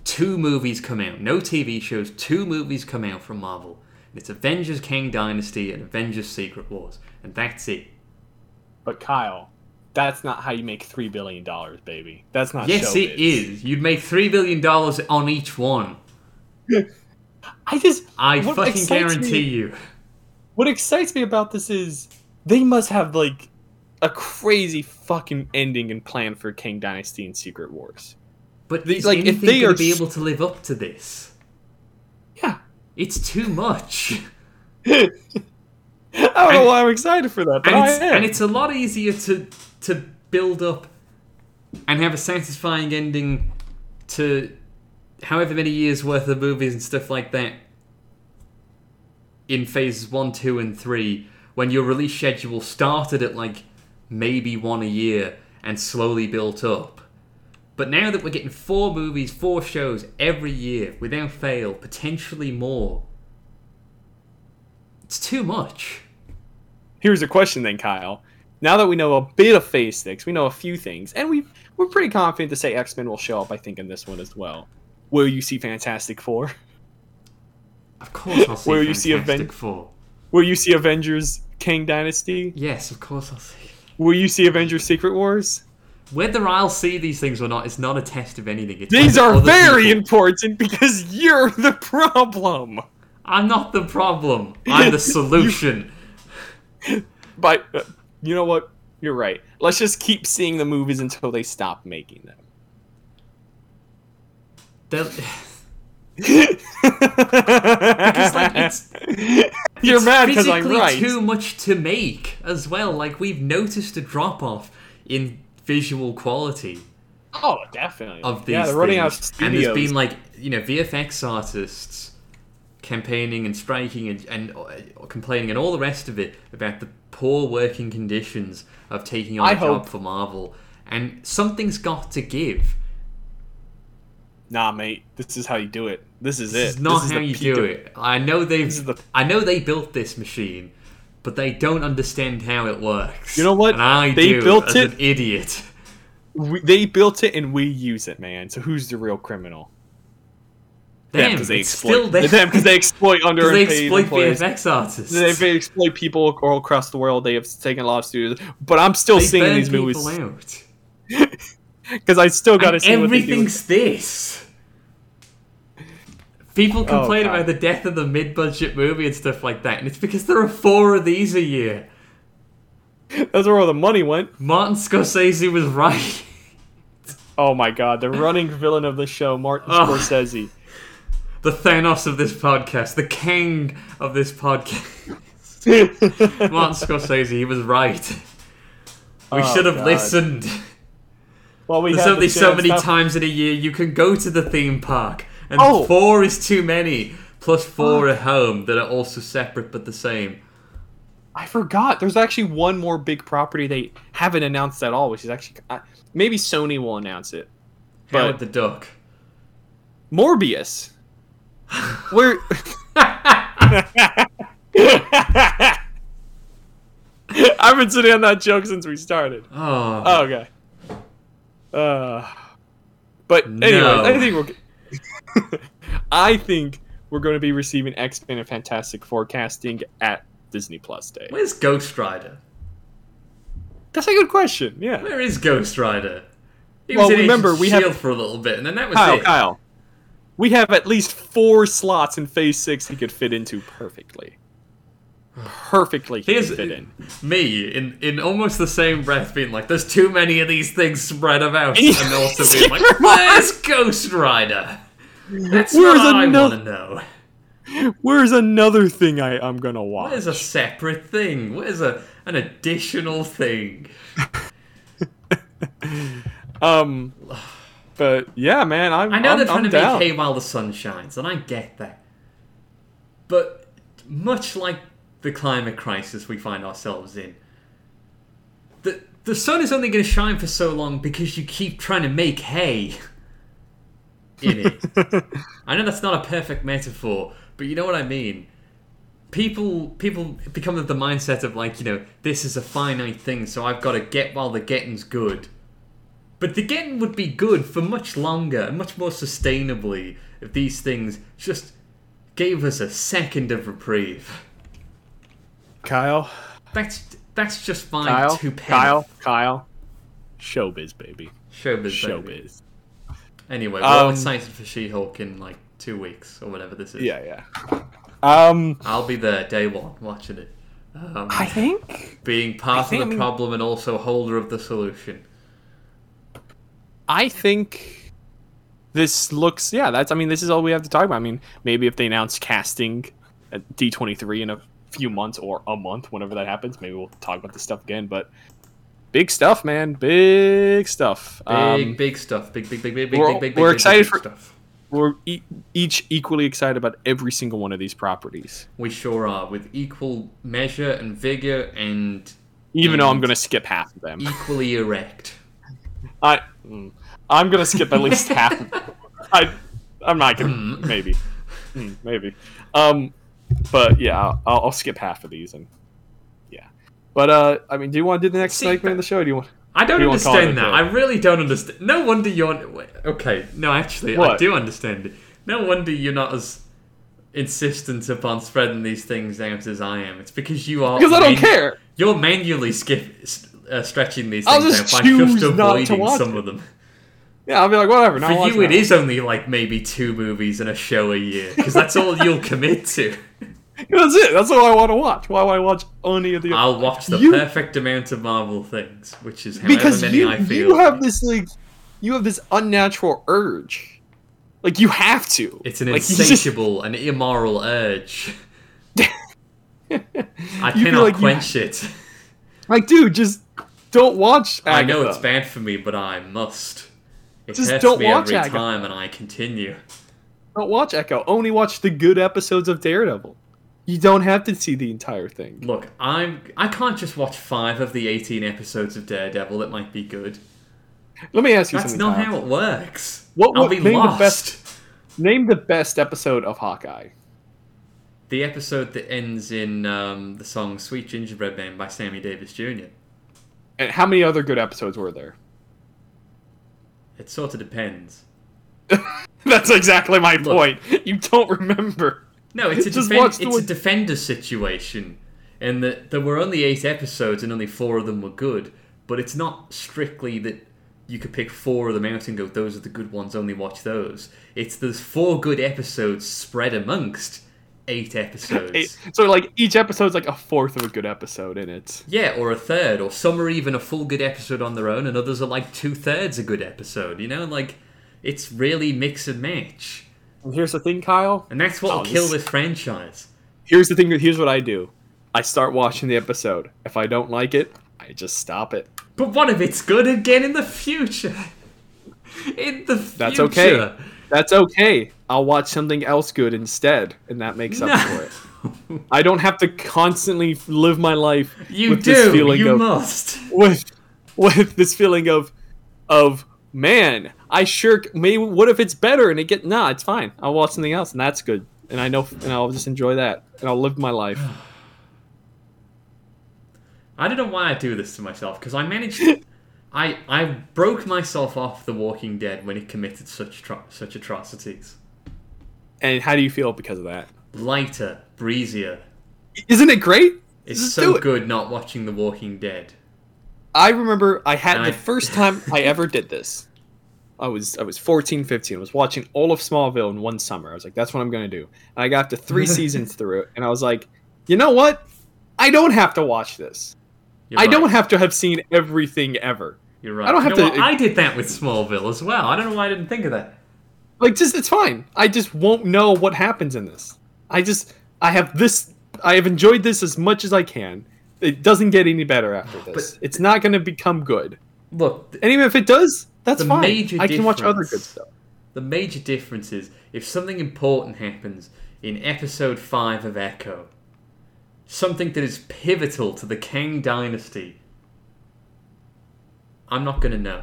two movies come out. No TV shows. Two movies come out from Marvel. It's Avengers Kang Dynasty and Avengers Secret Wars, and that's it. But Kyle, that's not how you make three billion dollars, baby. That's not. Yes, it showbiz. is. You'd make three billion dollars on each one. <laughs> I just. I fucking guarantee me- you. What excites me about this is they must have like a crazy fucking ending and plan for Kang Dynasty and Secret Wars. But The- like, if they are be able to live up to this? Yeah. It's too much. <laughs> <laughs> I don't know And- why I'm excited for that, but and I it's, am. and it's a lot easier to to build up and have a satisfying ending to however many years worth of movies and stuff like that in phases one, two, and three when your release schedule started at like maybe one a year and slowly built up. But now that we're getting four movies, four shows every year without fail, potentially more, it's too much. Here's a question then, Kyle. Now that we know a bit of Phase Six, we know a few things, and we we're pretty confident to say X Men will show up. I think in this one as well. Will you see Fantastic Four? Of course, I'll <laughs> see Where you see Fantastic Aven- Four. Will you see Avengers Kang Dynasty? Yes, of course I'll see. Will you see Avengers Secret Wars? Whether I'll see these things or not is not a test of anything. It's These are very people- important because you're the problem. I'm not the problem. I'm the <laughs> solution. But uh, you know what? You're right. Let's just keep seeing the movies until they stop making them. Because like, it's- <laughs> you're it's mad because I'm right. too much to make as well. Like we've noticed a drop off in visual quality Oh, definitely. of these yeah, they're running out of things. studios. and there's been like you know VFX artists campaigning and striking and, and uh, complaining and all the rest of it about the poor working conditions of taking on I a job for Marvel. And something's got to give. nah, mate. This is how you do it. This is it. This it. is not how the you peak do of- it. I know they've. Is the- I know they built this machine, but they don't understand how it works. You know what? And I They do built as it- an idiot. We, they built it and we use it, man. So who's the real criminal? Damn, because they exploit. Them because they exploit underpaid <laughs> they exploit <laughs> employees. VFX artists. They, they exploit people all across the world. They have taken a lot of studios, but I'm still They seeing these movies because <laughs> I still got to see what they do. everything's this. People oh, complain God. about the death of the mid-budget movie and stuff like that, and it's because there are four of these a year. That's where all the money went. Martin Scorsese was right. Oh my god, the running villain of the show, Martin Oh. Scorsese. The Thanos of this podcast, the king of this podcast. <laughs> Martin Scorsese, he was right. We Oh, should have God. listened. well, we There's had the so many to- times in a year you can go to the theme park, and Oh. four is too many. Plus four at home that are also separate but the same. I forgot. There's actually one more big property they haven't announced at all, which is actually uh, maybe Sony will announce it. Howard But the Duck. Morbius. Where? <laughs> I've been sitting on that joke since we started. Oh, Oh, okay. Uh, but anyway, No. I think we're. <laughs> I think we're going to be receiving X Men and Fantastic Four casting at Disney Plus Day. where's Ghost Rider? That's a good question. Yeah. Where is Ghost Rider? He Well, was in remember, we Shield have- for a little bit, and then that was Kyle, it. Kyle. We have at least four slots in Phase Six he could fit into perfectly. Perfectly, he Here's could fit in. me in in almost the same breath, being like, "There's too many of these things spread about," and also being like, "Where's Ghost Rider?" That's Where's what I ano- want to know. Where's another thing I, I'm gonna watch? Where's a separate thing? Where's a an additional thing? <laughs> Um, but yeah, man, I'm. I know I'm, they're trying I'm to down. make hay while the sun shines, and I get that. But much like the climate crisis we find ourselves in, the the sun is only going to shine for so long because you keep trying to make hay in it. <laughs> I know that's not a perfect metaphor, but but you know what I mean. People people become of the mindset of like you know this is a finite thing, so I've got to get while the getting's good. But the game would be good for much longer and much more sustainably if these things just gave us a second of reprieve. Kyle, That's that's just fine. Kyle, Two pence. Kyle, Kyle. Showbiz, baby. Showbiz. baby. Showbiz. Anyway, we're all Um, excited for She-Hulk in like two weeks or whatever this is. Yeah, yeah. Um, I'll be there day one watching it. Um, I think being part of the problem and also holder of the solution. I think this looks yeah, that's I mean this is all we have to talk about. I mean, maybe if they announce casting at D23 in a few months or a month whenever that happens, maybe we'll talk about this stuff again, but big stuff, man. Big stuff. Big, Um, big stuff. Big, big, big, big, big, big, big, we're big, excited big, for- stuff. we're e- each equally excited about every single one of these properties. We sure are, with equal measure and vigor and Even though I'm going to skip half of them. equally erect. I mm, I'm to skip at least <laughs> half. Of I I'm not going Mm. maybe. Mm, maybe. Um but yeah, I'll, I'll skip half of these and yeah. But uh I mean, do you want to do the next See, segment of the show? Or do you want I don't You wanna call it understand that. I really don't understand. No wonder you're. Okay, no, actually, I do understand it. No wonder you're not as insistent upon spreading these things out as I am. It's because you are. Because I don't man- care. You're manually skip, uh, stretching these I'll things just out by just avoiding some it. of them. Yeah, I'll be like whatever. For you, it that. is only like maybe two movies and a show a year because that's all you'll <laughs> commit to. That's it. That's all I want to watch. Why would I watch only of the I'll watch the You- perfect amount of Marvel things, which is however because many you, I feel. you have this like you have this unnatural urge. Like you have to. It's an like, you just- insatiable and immoral urge. <laughs> I cannot like quench it. like, dude, just don't watch. Echo. I know it's bad for me, but I must. It Just hurts don't me watch every Agatha. time, and I continue. Don't watch Echo. Only watch the good episodes of Daredevil. You don't have to see the entire thing. Look, I'm. I can't just watch five of the eighteen episodes of Daredevil that might be good. Let me ask you That's something. That's not Kyle. how it works. What I'll would be name the lost. best- Name the best episode of Hawkeye. The episode that ends in um, the song "Sweet Gingerbread Man" by Sammy Davis Jr. And how many other good episodes were there? <laughs> It sort of depends. That's exactly my Look. point. You don't remember. No, it's a Just defen- watch the a defender situation, and that there were only eight episodes and only four of them were good. But it's not strictly that you could pick four of them out and go, "Those are the good ones. Only watch those." It's there's four good episodes spread amongst eight <laughs> episodes. Eight- So like each episode's like a fourth of a good episode in it. Yeah, or a third, or some are even a full good episode on their own, and others are like two thirds a good episode. You know, like it's really mix and match, And here's the thing, Kyle. and that's what'll Oh, kill this- this franchise. Here's the thing. Here's what I do. I start watching the episode. If I don't like it, I just stop it. But what if it's good again in the future? <laughs> In the future. That's okay. That's okay. I'll watch something else good instead, and that makes up No. for it. I don't have to constantly live my life You with do. this feeling you of must. with with this feeling of of man. I sure maybe. What if it's better and it get nah? It's fine. I'll watch something else, and that's good. And I know, and I'll just enjoy that, and I'll live my life. <sighs> I don't know why I do this to myself because I managed. <laughs> I I broke myself off The Walking Dead when it committed such such atrocities. And how do you feel because of that? Lighter, breezier. Isn't it great? It's Just so it. good not watching The Walking Dead. I remember I had And the I- <laughs> first time I ever did this. I was I was 14, 15. I was watching all of Smallville in one summer. I was like, that's what I'm gonna do. And I got to three <laughs> seasons through it, and I was like, you know what? I don't have to watch this. You're I right. don't have to have seen everything ever. You're right. I don't You have know to- what? I did that with Smallville as well. I don't know why I didn't think of that. Like, just it's fine. I just won't know what happens in this. I just I have this. I have enjoyed this as much as I can. It doesn't get any better after this. But- it's not going to become good. Look, And even if it does, that's fine. I can watch other good stuff. the major difference is if something important happens in episode 5 of Echo, something that is pivotal to the Kang dynasty, I'm not going to know.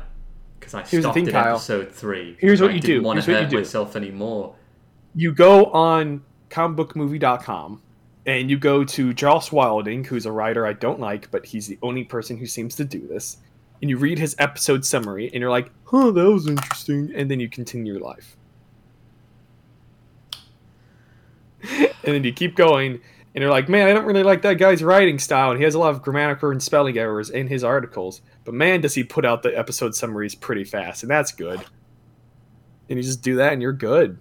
Because I Here's stopped thing, at Kyle. episode 3. Here's what I you didn't do. want Here's to what you hurt do. myself anymore. you go on comicbookmovie.com and you go to Josh Wilding, who's a writer I don't like, but he's the only person who seems to do this. And you read his episode summary, and you're like, "Huh, that was interesting," and then you continue your life. <laughs> and then you keep going, and you're like, "Man, I don't really like that guy's writing style, and he has a lot of grammatical and spelling errors in his articles. But man, does he put out the episode summaries pretty fast, and that's good." And you just do that, and you're good.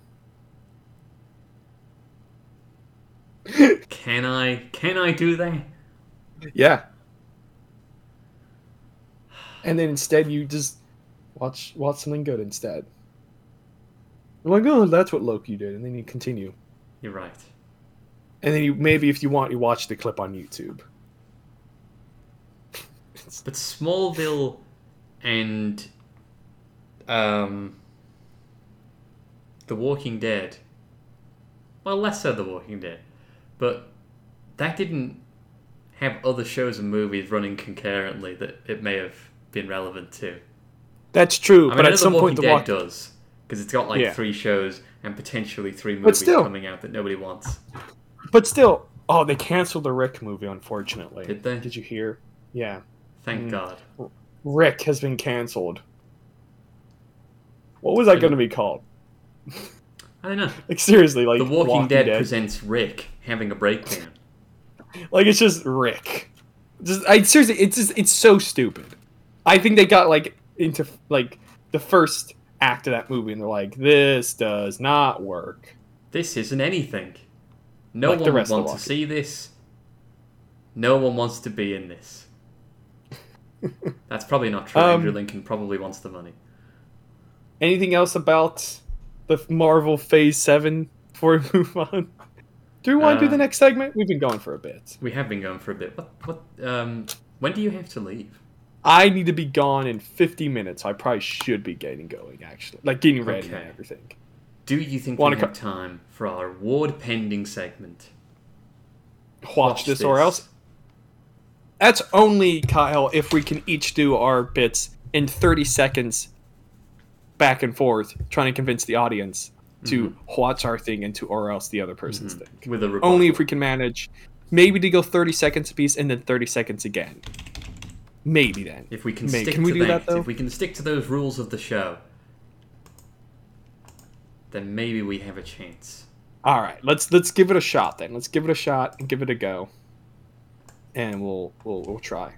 Can I? Can I do that? Yeah. And then instead you just watch watch something good instead. I'm like, oh, that's what Loki did, and then you continue. You're right. And then you maybe if you want you watch the clip on YouTube. But Smallville and um, The Walking Dead. Well, less so The Walking Dead, but that didn't have other shows and movies running concurrently that it may have been relevant to. That's true, I mean, but at some The point Walking the Dead walk does because it's got like Yeah. three shows and potentially three movies still- coming out that nobody wants. But still, oh, they canceled the Rick movie unfortunately. Did they? Did you hear? Yeah. Thank Mm. God. Rick has been canceled. What was that going to be called? I don't know. Like seriously, like The Walking, Dead, presents Rick having a breakdown. <laughs> Like it's just Rick. Just I seriously, it's just it's so stupid. I think they got like into like the first act of that movie, and they're like, "This does not work." This isn't anything. No Like one would rest of want to see this. No one wants to be in this. <laughs> That's probably not true. Um, Andrew Lincoln probably wants the money. Anything else about the Marvel Phase Seven before we <laughs> move on? Do we want to do Uh, the next segment? We've been going for a bit. We have been going for a bit. What? What? Um. When do you have to leave? I need to be gone in 50 minutes. I probably should be getting going, actually, like getting ready Okay. and everything. Do you think Wanna we have time for our award pending segment? Watch, this, or else. That's only Kyle if we can each do our bits in 30 seconds back and forth trying to convince the audience to watch our thing and to or else the other person's Mhm. thing. With a rebuttal. Only if we can manage maybe to go 30 seconds apiece and then 30 seconds again. Maybe then. If we can Mate, stick can we to do that, that, though? if we can stick to those rules of the show, then maybe we have a chance. All right, let's let's give it a shot then. Let's give it a shot and give it a go. And we'll we'll we'll try.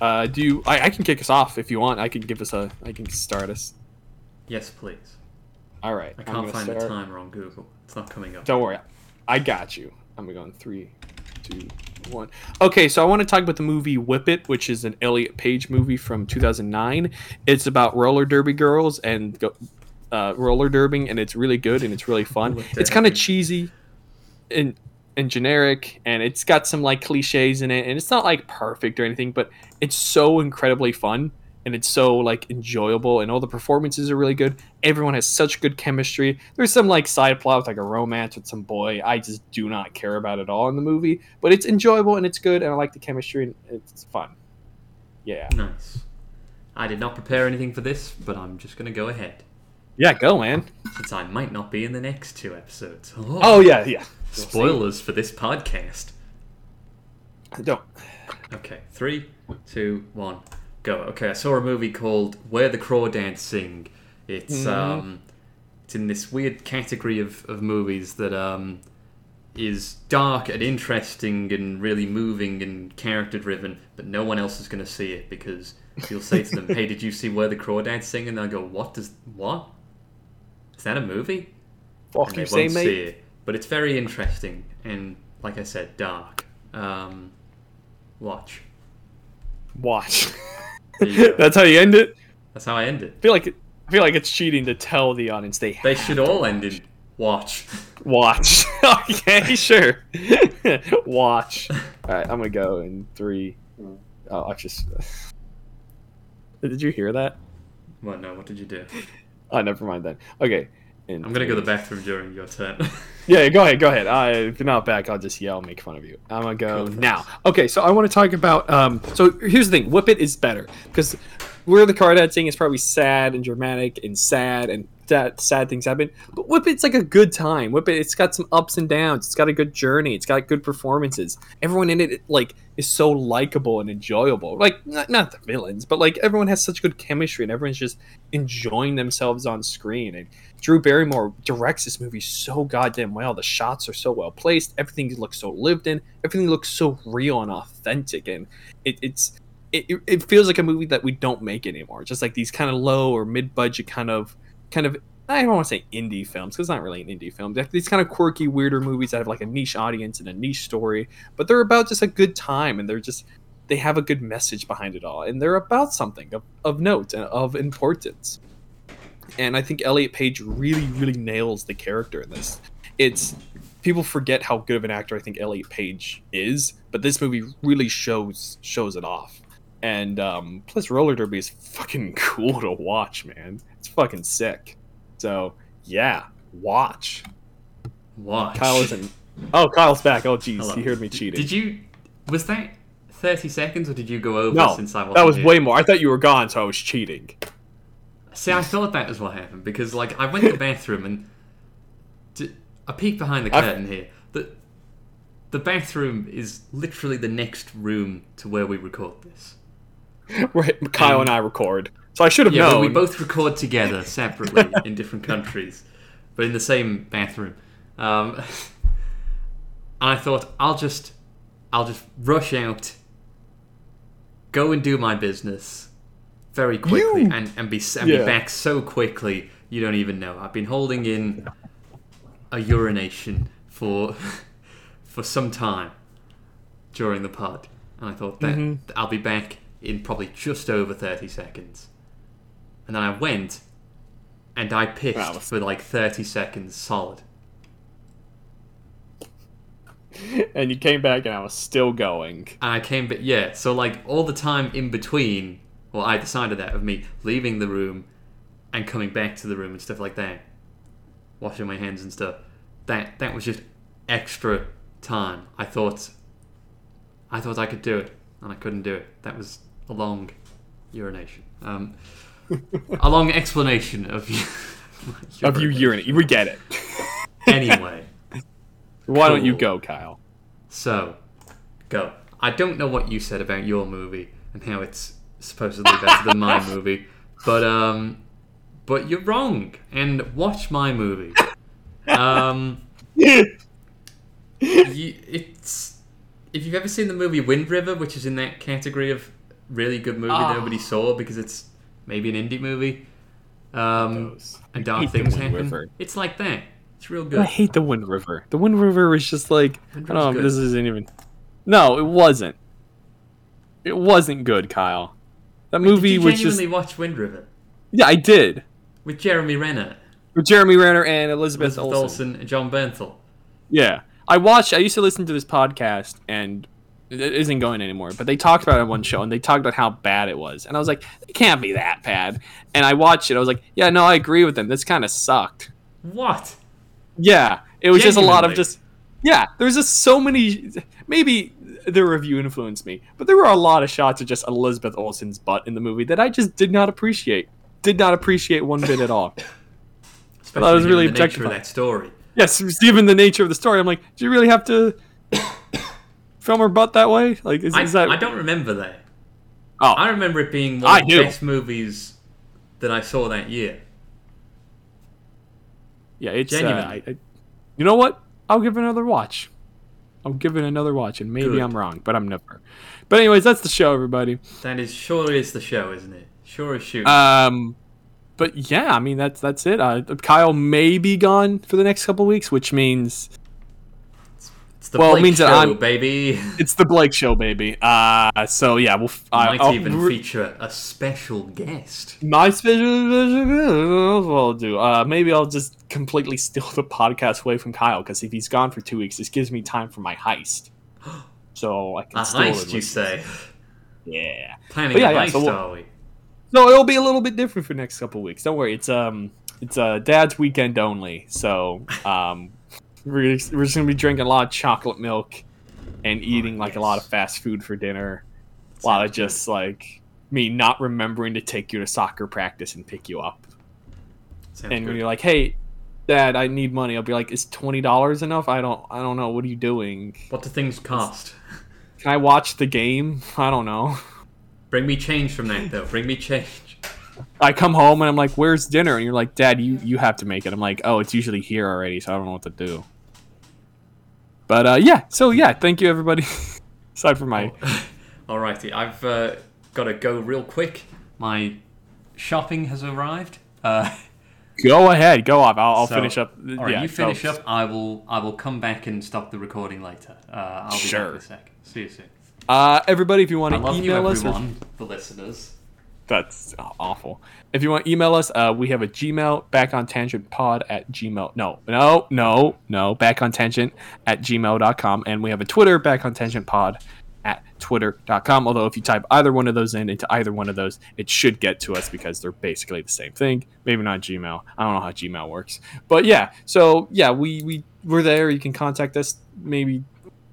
Uh do you I, I can kick us off if you want. I can give us a I can start us. Yes, please. All right. I can't find the start. timer on Google. It's not coming up. Don't worry. I got you. I'm gonna go in three, two, one. Okay, so I want to talk about the movie Whip It, which is an Elliot Page movie from 2009. It's about roller derby girls and uh, roller derbing, and it's really good and it's really fun. It's kind of cheesy and and generic, and it's got some like cliches in it, and it's not like perfect or anything, but it's so incredibly fun and it's so like enjoyable and all the performances are really good. Everyone has such good chemistry. There's some like side plot with like a romance with some boy i just do not care about at all in the movie but it's enjoyable and it's good and i like the chemistry and it's fun. Yeah. Nice. I did not prepare anything for this, but I'm just going to go ahead, yeah go man. Since I might not be in the next two episodes. Oh, oh yeah yeah spoilers for this podcast. don't Okay, three, two, one, go. Okay, I saw a movie called Where the Crawdads Sing. It's Mhm. um, it's in this weird category of, of movies that um, is dark and interesting and really moving and character driven, but no one else is going to see it because you'll say to them, <laughs> "Hey, did you see Where the Crawdads Sing?" And they'll go, "What does what? Is that a movie?" fuck and you they won't mate see it. But it's very interesting and, like I said, dark. Um, watch. watch There you <laughs> go. that's how you end it That's how I end it. i feel like i feel like it's cheating to tell the audience they They have should to all end in watch. Watch. <laughs> okay, <laughs> sure. Watch. All right, I'm gonna go in three. Oh, I just. Did you hear that? What? No. What did you do? Oh, never mind then. Okay. in I'm gonna go to the bathroom during your turn. Yeah, go ahead. Go ahead. Uh, if you're not back, I'll just yell, and make fun of you. I'm gonna go now. Okay, so I want to talk about. Um, so here's the thing: Whip It is better because where the Crawdads sing is probably sad and dramatic and sad and that sad things happen. But Whip It's like a good time. It, it's got some ups and downs. It's got a good journey. It's got good performances. Everyone in it like is so likable and enjoyable. Like not, not the villains, but like everyone has such good chemistry and everyone's just enjoying themselves on screen. And Drew Barrymore directs this movie so goddamn well. The shots are so well placed. Everything looks so lived in. Everything looks so real and authentic. And it, it's it, it feels like a movie that we don't make anymore. Just like these kind of low or mid budget kind of kind of I don't want to say indie films because it's not really an indie film. These kind of quirky, weirder movies that have like a niche audience and a niche story, but they're about just a good time and they're just they have a good message behind it all and they're about something of, of note and of importance. And I think Elliot Page really, really nails the character in this. It's people forget how good of an actor I think Elliot Page is, but this movie really shows shows it off. And um, plus, roller derby is fucking <laughs> cool to watch, man. It's fucking sick. So yeah, watch. Watch. Kyle isn't. Oh, Kyle's back. Oh, jeez, he heard me cheating. Did you? Was that thirty seconds, or did you go over No, since I that was way more. I thought you were gone, so I was cheating. See, I thought that was what happened because, like, I went to the bathroom and d- I peeked behind the I've- curtain here. The the bathroom is literally the next room to where we record this. <laughs> Right, Kyle and I record, so I should have Yeah, known. we both record together separately <laughs> in different countries, but in the same bathroom. Um, <laughs> and I thought I'll just, I'll just rush out, go and do my business very quickly, You- and and be and Yeah. be back so quickly you don't even know. I've been holding in a urination for for some time during the pod, and I thought that Mhm. I'll be back in probably just over thirty seconds. And then I went and I pissed Wow. for like 30 seconds solid. <laughs> and you came back, and I was still going. And I came back, yeah, so like all the time in between, well, I decided that of me leaving the room and coming back to the room and stuff like that, washing my hands and stuff. That that was just extra time. I thought, I thought I could do it, and I couldn't do it. That was a long urination. Um, <laughs> a long explanation of <laughs> my Of you urinating, we get it. Anyway. <laughs> Why don't you go, Kyle? So, go. I don't know what you said about your movie and how it's supposedly better than my movie, but um, but you're wrong. And watch my movie. Um, you, it's if you've ever seen the movie Wind River, which is in that category of really good movie Ah. nobody saw because it's maybe an indie movie. Um, and dark things happen. River. It's like that. It's real good. I hate the Wind River. The Wind River was just like Wind I don't know. good. This isn't even. No, it wasn't. It wasn't good, Kyle. That Did movie you was just. genuinely watch Wind River Yeah, I did. with Jeremy Renner? With Jeremy Renner and Elizabeth, Elizabeth Olsen. Olsen and Jon Bernthal. Yeah, I watched. I used to listen to this podcast, and it isn't going anymore. But they talked about it on one show, and they talked about how bad it was, and I was like, it can't be that bad. And I watched it. I was like, yeah, no, I agree with them. This kind of sucked. What? Yeah, it was just a lot of just. Yeah, there's just so many. Maybe the review influenced me, but there were a lot of shots of just Elizabeth Olsen's butt in the movie that I just did not appreciate. Did not appreciate one bit at all. Especially was given really the nature of that story. Yes, given the nature of the story, I'm like, do you really have to film her butt that way? Like, is, I, is that? I don't remember that. Oh, I remember it being one I of the do. best movies that I saw that year. yeah, it's. Uh. I, I, you know what? I'll give it another watch. I'll give it another watch, and maybe Good. I'm wrong, but I'm never. But anyways, that's the show, everybody. That is sure is the show, isn't it? Sure is shooting. Um, but yeah, I mean that's that's it. Uh, Kyle may be gone for the next couple weeks, which means it's the well, it means show, that I'm- baby. it's the Blake show, baby. Uh, so yeah, we'll. f- I- Might I'll- even re- feature a special guest. My special what I'll do. Uh, maybe I'll just completely steal the podcast away from Kyle because if he's gone for two weeks, this gives me time for my heist. <gasps> So I can A steal it heist, you say? Yeah. Planning But yeah, a yeah, heist, so we'll- are we? So it'll be a little bit different for the next couple weeks. Don't worry. It's um, it's uh, Dad's weekend only. So um, we're we're just gonna be drinking a lot of chocolate milk and eating like a lot of fast food for dinner. A lot of just like me not remembering to take you to soccer practice and pick you up. Sounds and when you're like, "Hey, Dad, I need money," I'll be like, "Is twenty dollars enough? I don't, I don't know. What are you doing? What do things cost? Can I watch the game? I don't know." Bring me change from that though. Bring me change. I come home and I'm like, "Where's dinner?" And you're like, "Dad, you you have to make it." I'm like, "Oh, it's usually here already, so I don't know what to do." But uh, yeah, so yeah, thank you everybody. <laughs> Aside from my <laughs> Alrighty, I've uh, got to go real quick. My shopping has arrived. Uh, <laughs> go ahead, go off. I'll, I'll So, finish up. all right, yeah, you finish so- up. I will. I will come back and stop the recording later. Uh, I'll be Sure. back in a sec. See you soon. Uh, everybody, if you want to love you, email us, or everyone, the listeners. That's awful. If you want to email us, uh, we have a Gmail back on tangent pod at gmail. No, no, no, no, back on tangent at gmail.com. And we have a Twitter back on tangent pod at twitter.com. Although if you type either one of those in into either one of those, it should get to us because they're basically the same thing. Maybe not Gmail. I don't know how Gmail works. But yeah, so yeah, we, we, we're there. You can contact us. Maybe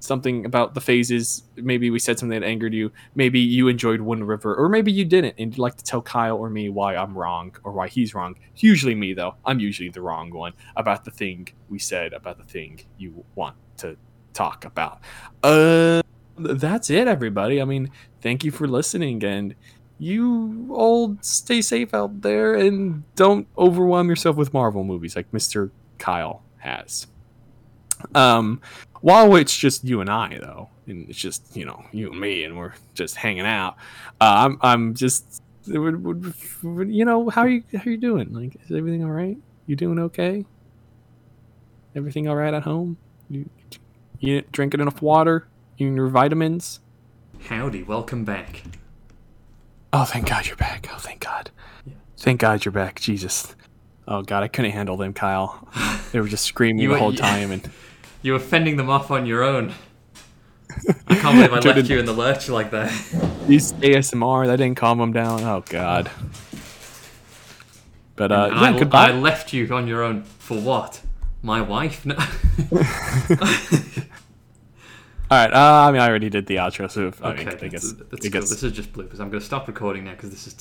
something about the phases. Maybe we said something that angered you. Maybe you enjoyed Wind River, or maybe you didn't, and you'd like to tell Kyle or me why I'm wrong or why he's wrong. Usually me, though. I'm usually the wrong one about the thing we said about the thing you want to talk about. Uh, that's it, everybody. I mean, thank you for listening, and you all stay safe out there and don't overwhelm yourself with Marvel movies like Mr. Kyle has. Um, while it's just you and I, though, and it's just you know you and me, and we're just hanging out. Uh, I'm I'm just would, would, would- you know how you how you doing? Like, is everything all right? You doing okay? Everything all right at home? You you drinking enough water? You your vitamins? Howdy, welcome back. Oh, thank God you're back. Oh, thank God. Thank God you're back. Jesus. Oh God, I couldn't handle them, Kyle. They were just screaming the whole <laughs> time, and You were fending them off on your own. I can't believe I <laughs> left you in the lurch like that. these ASMR that didn't calm them down. Oh God. But uh, yeah, I, goodbye. I left you on your own for what? My wife? No. <laughs> All right. Uh, I mean, I already did the outro, so if, I mean, I guess that's, that's it cool. gets This is just bloopers. I'm going to stop recording now because this is